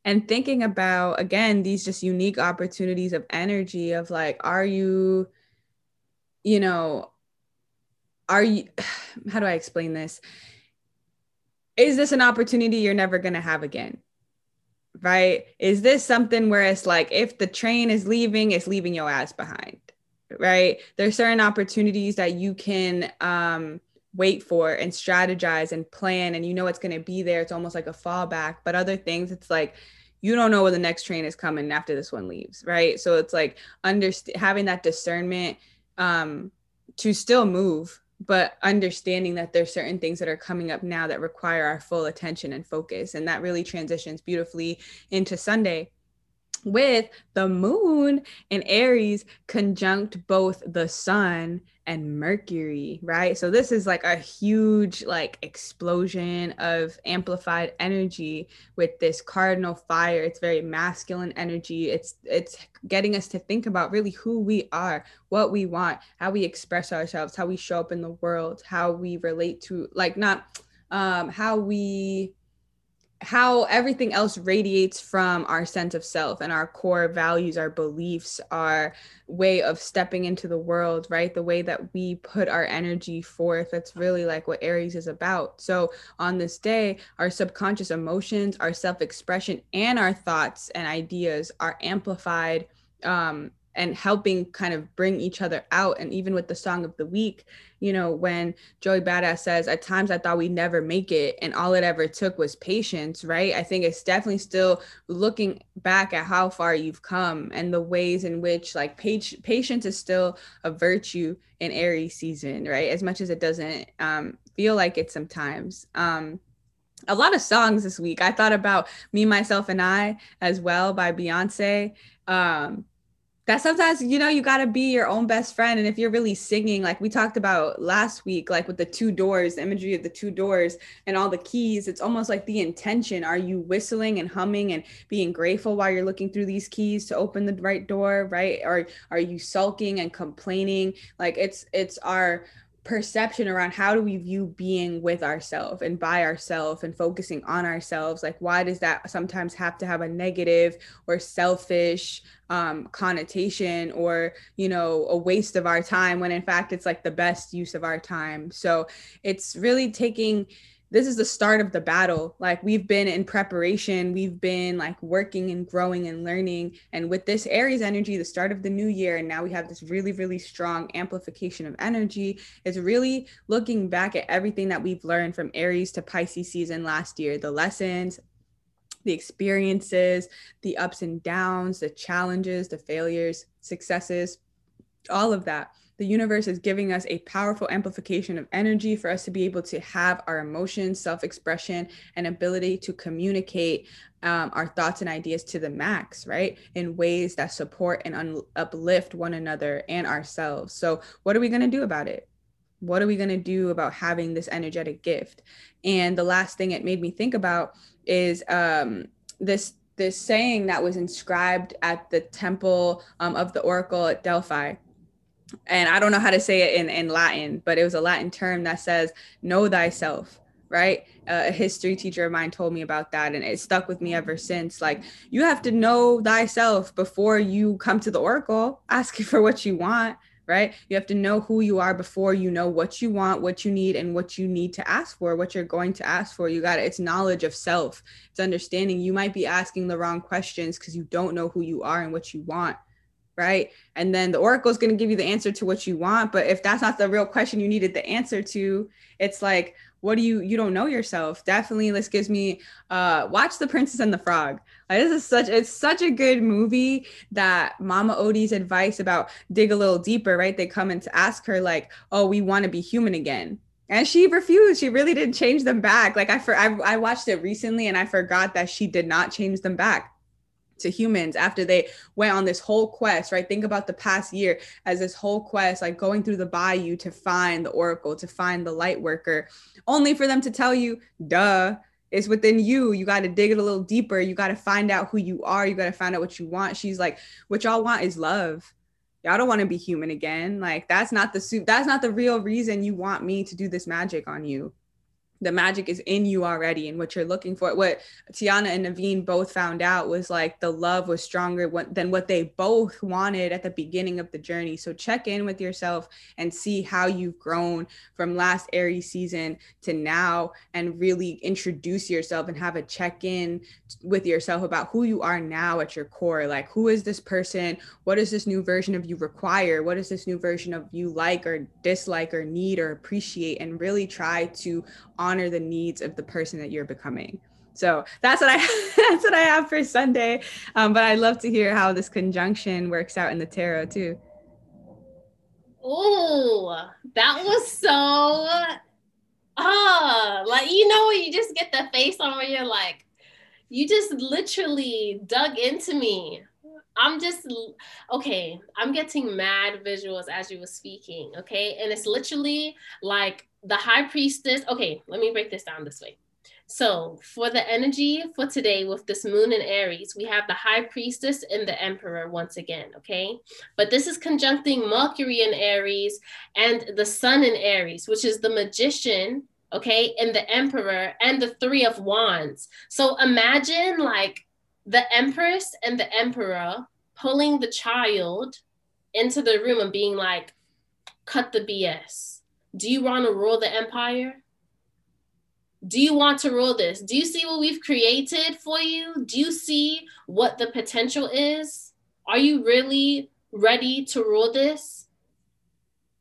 Speaker 2: and thinking about again these just unique opportunities of energy of like are you you know are you [sighs] how do i explain this? Is this an opportunity you're never going to have again? Right? Is this something where it's like if the train is leaving it's leaving your ass behind right? There's certain opportunities that you can um wait for and strategize and plan and you know it's going to be there. It's almost like a fallback but other things it's like you don't know when the next train is coming after this one leaves right? So it's like underst- having that discernment um to still move but understanding that there's certain things that are coming up now that require our full attention and focus and that really transitions beautifully into sunday with the moon and Aries conjunct both the sun and Mercury, right? So this is like a huge like explosion of amplified energy with this cardinal fire. It's very masculine energy. It's it's getting us to think about really who we are, what we want, how we express ourselves, how we show up in the world, how we relate to like not um how we how everything else radiates from our sense of self and our core values, our beliefs, our way of stepping into the world, right? The way that we put our energy forth. That's really like what Aries is about. So, on this day, our subconscious emotions, our self expression, and our thoughts and ideas are amplified um, and helping kind of bring each other out. And even with the song of the week, you know, when Joey Badass says, At times I thought we'd never make it, and all it ever took was patience, right? I think it's definitely still looking back at how far you've come and the ways in which, like, patience is still a virtue in Aries season, right? As much as it doesn't um, feel like it sometimes. Um, a lot of songs this week. I thought about Me, Myself, and I as well by Beyonce. Um, that sometimes you know you got to be your own best friend. And if you're really singing like we talked about last week like with the two doors the imagery of the two doors and all the keys it's almost like the intention. Are you whistling and humming and being grateful while you're looking through these keys to open the right door right? Or are you sulking and complaining? Like it's it's our perception around how do we view being with ourselves and by ourselves and focusing on ourselves? Like why does that sometimes have to have a negative or selfish um, connotation or you know a waste of our time when in fact it's like the best use of our time? So it's really taking this is the start of the battle. Like we've been in preparation, we've been like working and growing and learning. And with this Aries energy, the start of the new year, and now we have this really, really strong amplification of energy. It's really looking back at everything that we've learned from Aries to Pisces season last year, the lessons, the experiences, the ups and downs, the challenges, the failures, successes, all of that the universe is giving us a powerful amplification of energy for us to be able to have our emotions, self expression, and ability to communicate um, our thoughts and ideas to the max, right? In ways that support and un- uplift one another and ourselves. So, what are we going to do about it? What are we going to do about having this energetic gift? And the last thing it made me think about is um, this this saying that was inscribed at the temple um, of the oracle at Delphi. And I don't know how to say it in, in Latin, but it was a Latin term that says, Know thyself right? Uh, a history teacher of mine told me about that, and it stuck with me ever since. Like, you have to know thyself before you come to the oracle asking [laughs] for what you want, right? You have to know who you are before you know what you want, what you need, and what you need to ask for, what you're going to ask for. You got it. It's knowledge of self, it's understanding you might be asking the wrong questions because you don't know who you are and what you want right? And then the oracle is going to give you the answer to what you want. But if that's not the real question you needed the answer to, it's like, what do you you don't know yourself. Definitely this gives me uh watch the princess and the frog. Like, this is such it's such a good movie that mama odie's advice about dig a little deeper right? They come in to ask her like oh we want to be human again. And she refused. She really didn't change them back. Like i for I, I watched it recently and i forgot that she did not change them back to humans after they went on this whole quest, right? Think about the past year as this whole quest, like going through the bayou to find the oracle, to find the light worker, only for them to tell you, duh, it's within you. You got to dig it a little deeper. You got to find out who you are. You got to find out what you want. She's like, what y'all want is love. Y'all don't want to be human again. Like that's not the suit. That's not the real reason you want me to do this magic on you the magic is in you already and what you're looking for. What Tiana and Naveen both found out was like the love was stronger than what they both wanted at the beginning of the journey. So check in with yourself and see how you've grown from last Aries season to now and really introduce yourself and have a check in with yourself about who you are now at your core. Like, who is this person? What does this new version of you require? What does this new version of you like or dislike or need or appreciate? And really try to honor the needs of the person that you're becoming. So that's what I [laughs] that's what I have for Sunday. Um, but I'd love to hear how this conjunction works out in the tarot too.
Speaker 1: Oh, that was so ah, like you know you just get the face on where you're like, you just literally dug into me. I'm just okay. I'm getting mad visuals as you were speaking. Okay, and it's literally like the high priestess. Okay, let me break this down this way. So, for the energy for today with this moon in Aries, we have the high priestess and the emperor once again, okay? But this is conjuncting Mercury in Aries and the sun in Aries, which is the magician, okay, and the emperor and the three of wands. So, imagine like the empress and the emperor pulling the child into the room and being like, cut the BS do you want to rule the empire? Do you want to rule this? Do you see what we've created for you? Do you see what the potential is? Are you really ready to rule this?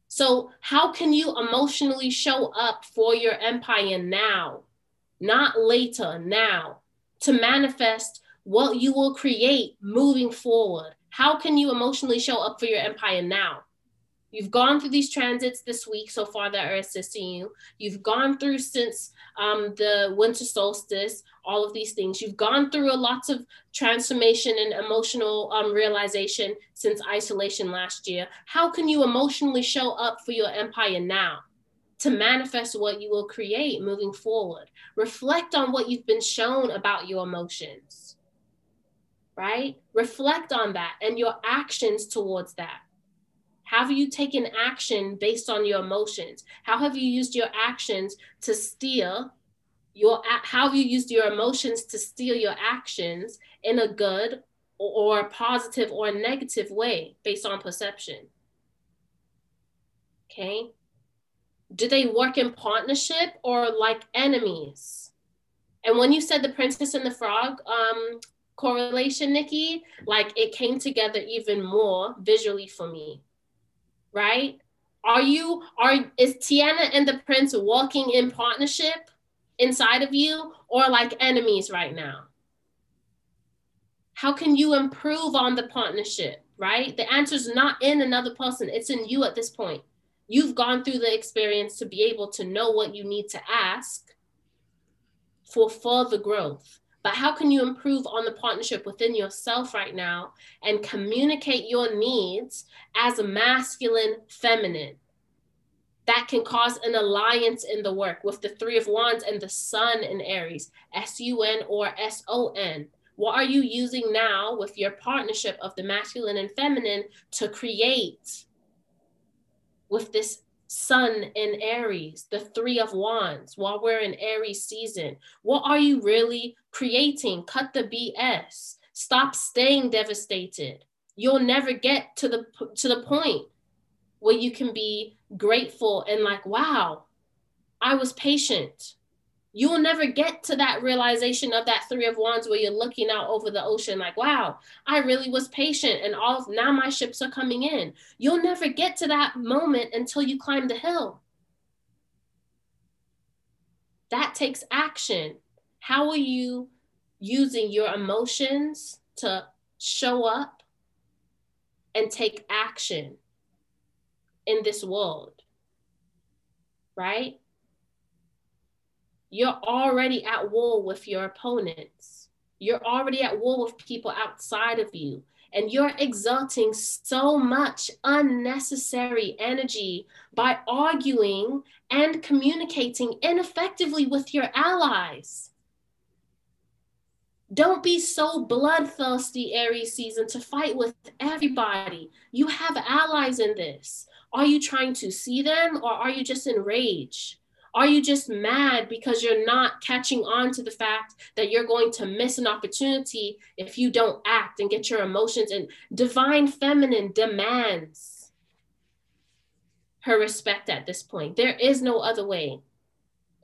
Speaker 1: So, how can you emotionally show up for your empire now, not later, now, to manifest what you will create moving forward? How can you emotionally show up for your empire now? You've gone through these transits this week so far that are assisting you. You've gone through since um, the winter solstice, all of these things. You've gone through a lots of transformation and emotional um, realization since isolation last year. How can you emotionally show up for your empire now? To manifest what you will create moving forward. Reflect on what you've been shown about your emotions, right? Reflect on that and your actions towards that have you taken action based on your emotions? How have you used your actions to steal your how have you used your emotions to steal your actions in a good or positive or negative way based on perception? Okay. Do they work in partnership or like enemies? And when you said the princess and the frog um, correlation, Nikki, like it came together even more visually for me right? Are you are is Tiana and the prince walking in partnership inside of you or like enemies right now? How can you improve on the partnership, right? The answer is not in another person, it's in you at this point. You've gone through the experience to be able to know what you need to ask for further growth. But how can you improve on the partnership within yourself right now and communicate your needs as a masculine feminine? That can cause an alliance in the work with the Three of Wands and the Sun in Aries, S U N or S O N. What are you using now with your partnership of the masculine and feminine to create with this sun in Aries, the three of wands, while we're in Aries season? What are you really creating? Cut the BS. Stop staying devastated. You'll never get to the to the point where you can be grateful and like, wow, I was patient. You will never get to that realization of that three of wands where you're looking out over the ocean like, wow, I really was patient and all now my ships are coming in. You'll never get to that moment until you climb the hill. That takes action. How are you using your emotions to show up and take action in this world? Right? You're already at war with your opponents. You're already at war with people outside of you. And you're exerting so much unnecessary energy by arguing and communicating ineffectively with your allies. Don't be so bloodthirsty, Aries season, to fight with everybody. You have allies in this. Are you trying to see them or are you just enraged? Are you just mad because you're not catching on to the fact that you're going to miss an opportunity if you don't act and get your emotions? And divine feminine demands her respect at this point. There is no other way.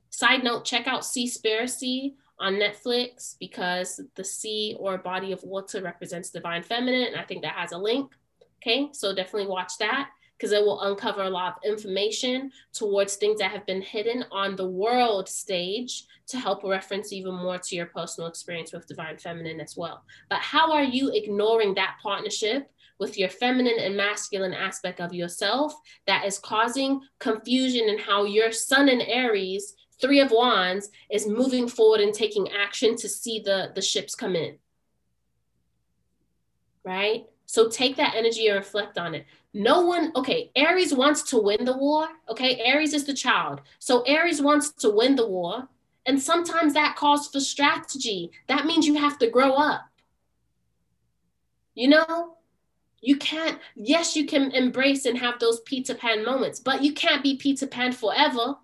Speaker 1: Side note, check out Seaspiracy on Netflix because the sea or body of water represents divine feminine. And I think that has a link. Okay, so definitely watch that because it will uncover a lot of information towards things that have been hidden on the world stage to help reference even more to your personal experience with divine feminine as well. But how are you ignoring that partnership with your feminine and masculine aspect of yourself that is causing confusion in how your sun in Aries, three of wands, is moving forward and taking action to see the, the ships come in? Right? So take that energy and reflect on it. No one, okay, Aries wants to win the war. Okay, Aries is the child. So Aries wants to win the war. And sometimes that calls for strategy. That means you have to grow up. You know, you can't, yes, you can embrace and have those Peter Pan moments, but you can't be Peter Pan forever.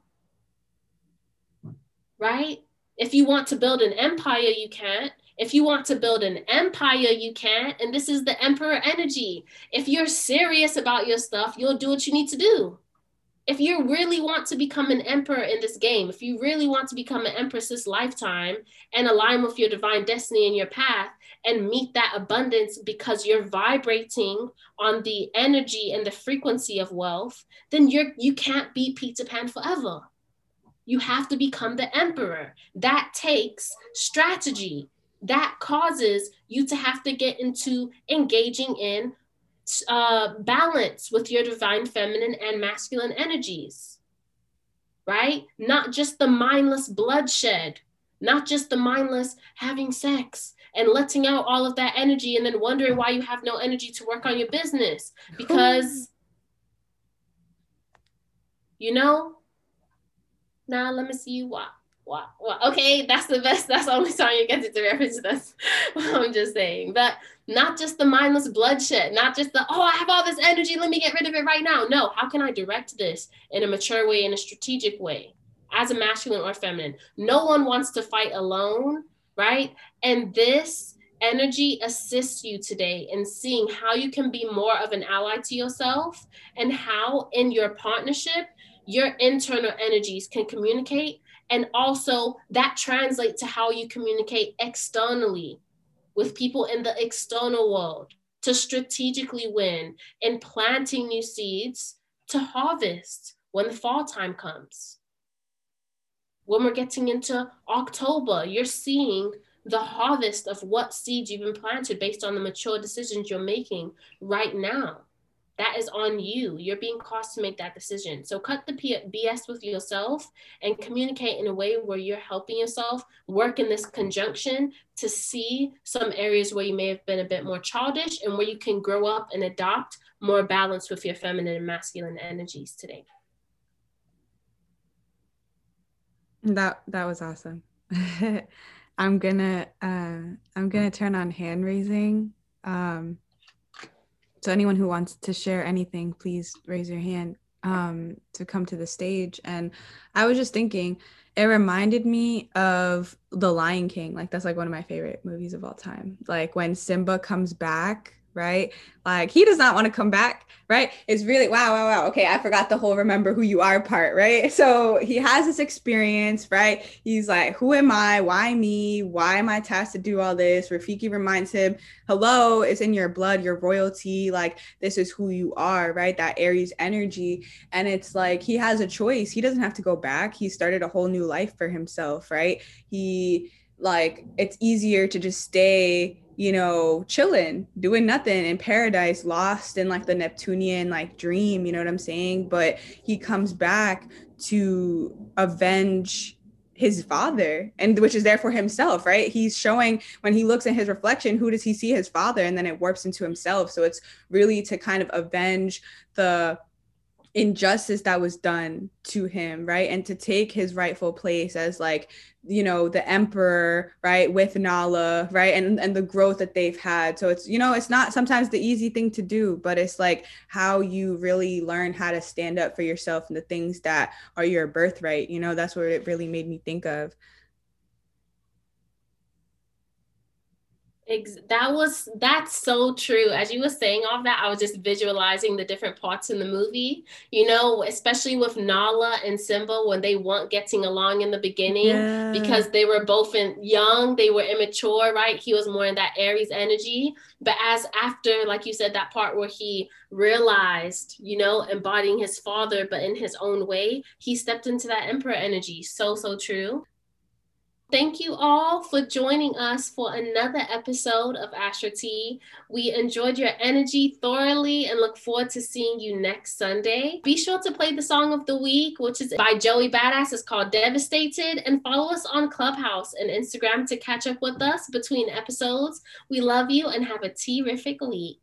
Speaker 1: Right? If you want to build an empire, you can't. If you want to build an empire, you can. And this is the emperor energy. If you're serious about your stuff, you'll do what you need to do. If you really want to become an emperor in this game, if you really want to become an empress this lifetime and align with your divine destiny and your path and meet that abundance because you're vibrating on the energy and the frequency of wealth, then you're you can't be Peter Pan forever. You have to become the emperor. That takes strategy that causes you to have to get into engaging in uh, balance with your divine feminine and masculine energies, right? Not just the mindless bloodshed, not just the mindless having sex and letting out all of that energy and then wondering why you have no energy to work on your business [laughs] because, you know, now let me see you walk wow, okay, that's the best. That's the only time you get to reference this. [laughs] I'm just saying. But not just the mindless bloodshed, not just the, oh, I have all this energy, let me get rid of it right now. No, how can I direct this in a mature way, in a strategic way, as a masculine or feminine? No one wants to fight alone, right? And this energy assists you today in seeing how you can be more of an ally to yourself and how in your partnership, your internal energies can communicate and also that translates to how you communicate externally with people in the external world to strategically win in planting new seeds to harvest when the fall time comes. When we're getting into October, you're seeing the harvest of what seeds you've been planted based on the mature decisions you're making right now that is on you. You're being caused to make that decision. So cut the BS with yourself and communicate in a way where you're helping yourself work in this conjunction to see some areas where you may have been a bit more childish and where you can grow up and adopt more balance with your feminine and masculine energies today.
Speaker 2: That that was awesome. [laughs] I'm gonna uh, I'm gonna turn on hand raising. Um, so anyone who wants to share anything, please raise your hand um, to come to the stage. And I was just thinking, it reminded me of The Lion King. Like that's like one of my favorite movies of all time. Like when Simba comes back right? Like he does not want to come back, right? It's really wow, wow, wow. Okay, I forgot the whole remember who you are part, right? [laughs] So he has this experience, right? He's like, who am I? Why me? Why am I tasked to do all this? Rafiki reminds him, hello, it's in your blood, your royalty. Like this is who you are, right? That Aries energy. And it's like he has a choice. He doesn't have to go back. He started a whole new life for himself, right? He like it's easier to just stay you know, chilling, doing nothing in paradise, lost in like the Neptunian like dream, you know what I'm saying? But he comes back to avenge his father and which is there for himself right? He's showing when he looks in his reflection who does he see his father? And then it warps into himself. So it's really to kind of avenge the injustice that was done to him right? And to take his rightful place as like you know the emperor right with nala right? And and the growth that they've had. So it's you know it's not sometimes the easy thing to do but it's like how you really learn how to stand up for yourself and the things that are your birthright. You know that's what it really made me think of
Speaker 1: Ex- that was that's so true. As you were saying all that, I was just visualizing the different parts in the movie. You know, especially with Nala and Simba when they weren't getting along in the beginning yeah. because they were both in young, they were immature, right? He was more in that Aries energy. But as after, like you said, that part where he realized, you know, embodying his father, but in his own way, he stepped into that emperor energy. So, so true. Thank you all for joining us for another episode of Astro Tea. We enjoyed your energy thoroughly and look forward to seeing you next Sunday. Be sure to play the song of the week, which is by Joey Badass. It's called Devastated. And follow us on Clubhouse and Instagram to catch up with us between episodes. We love you and have a terrific week.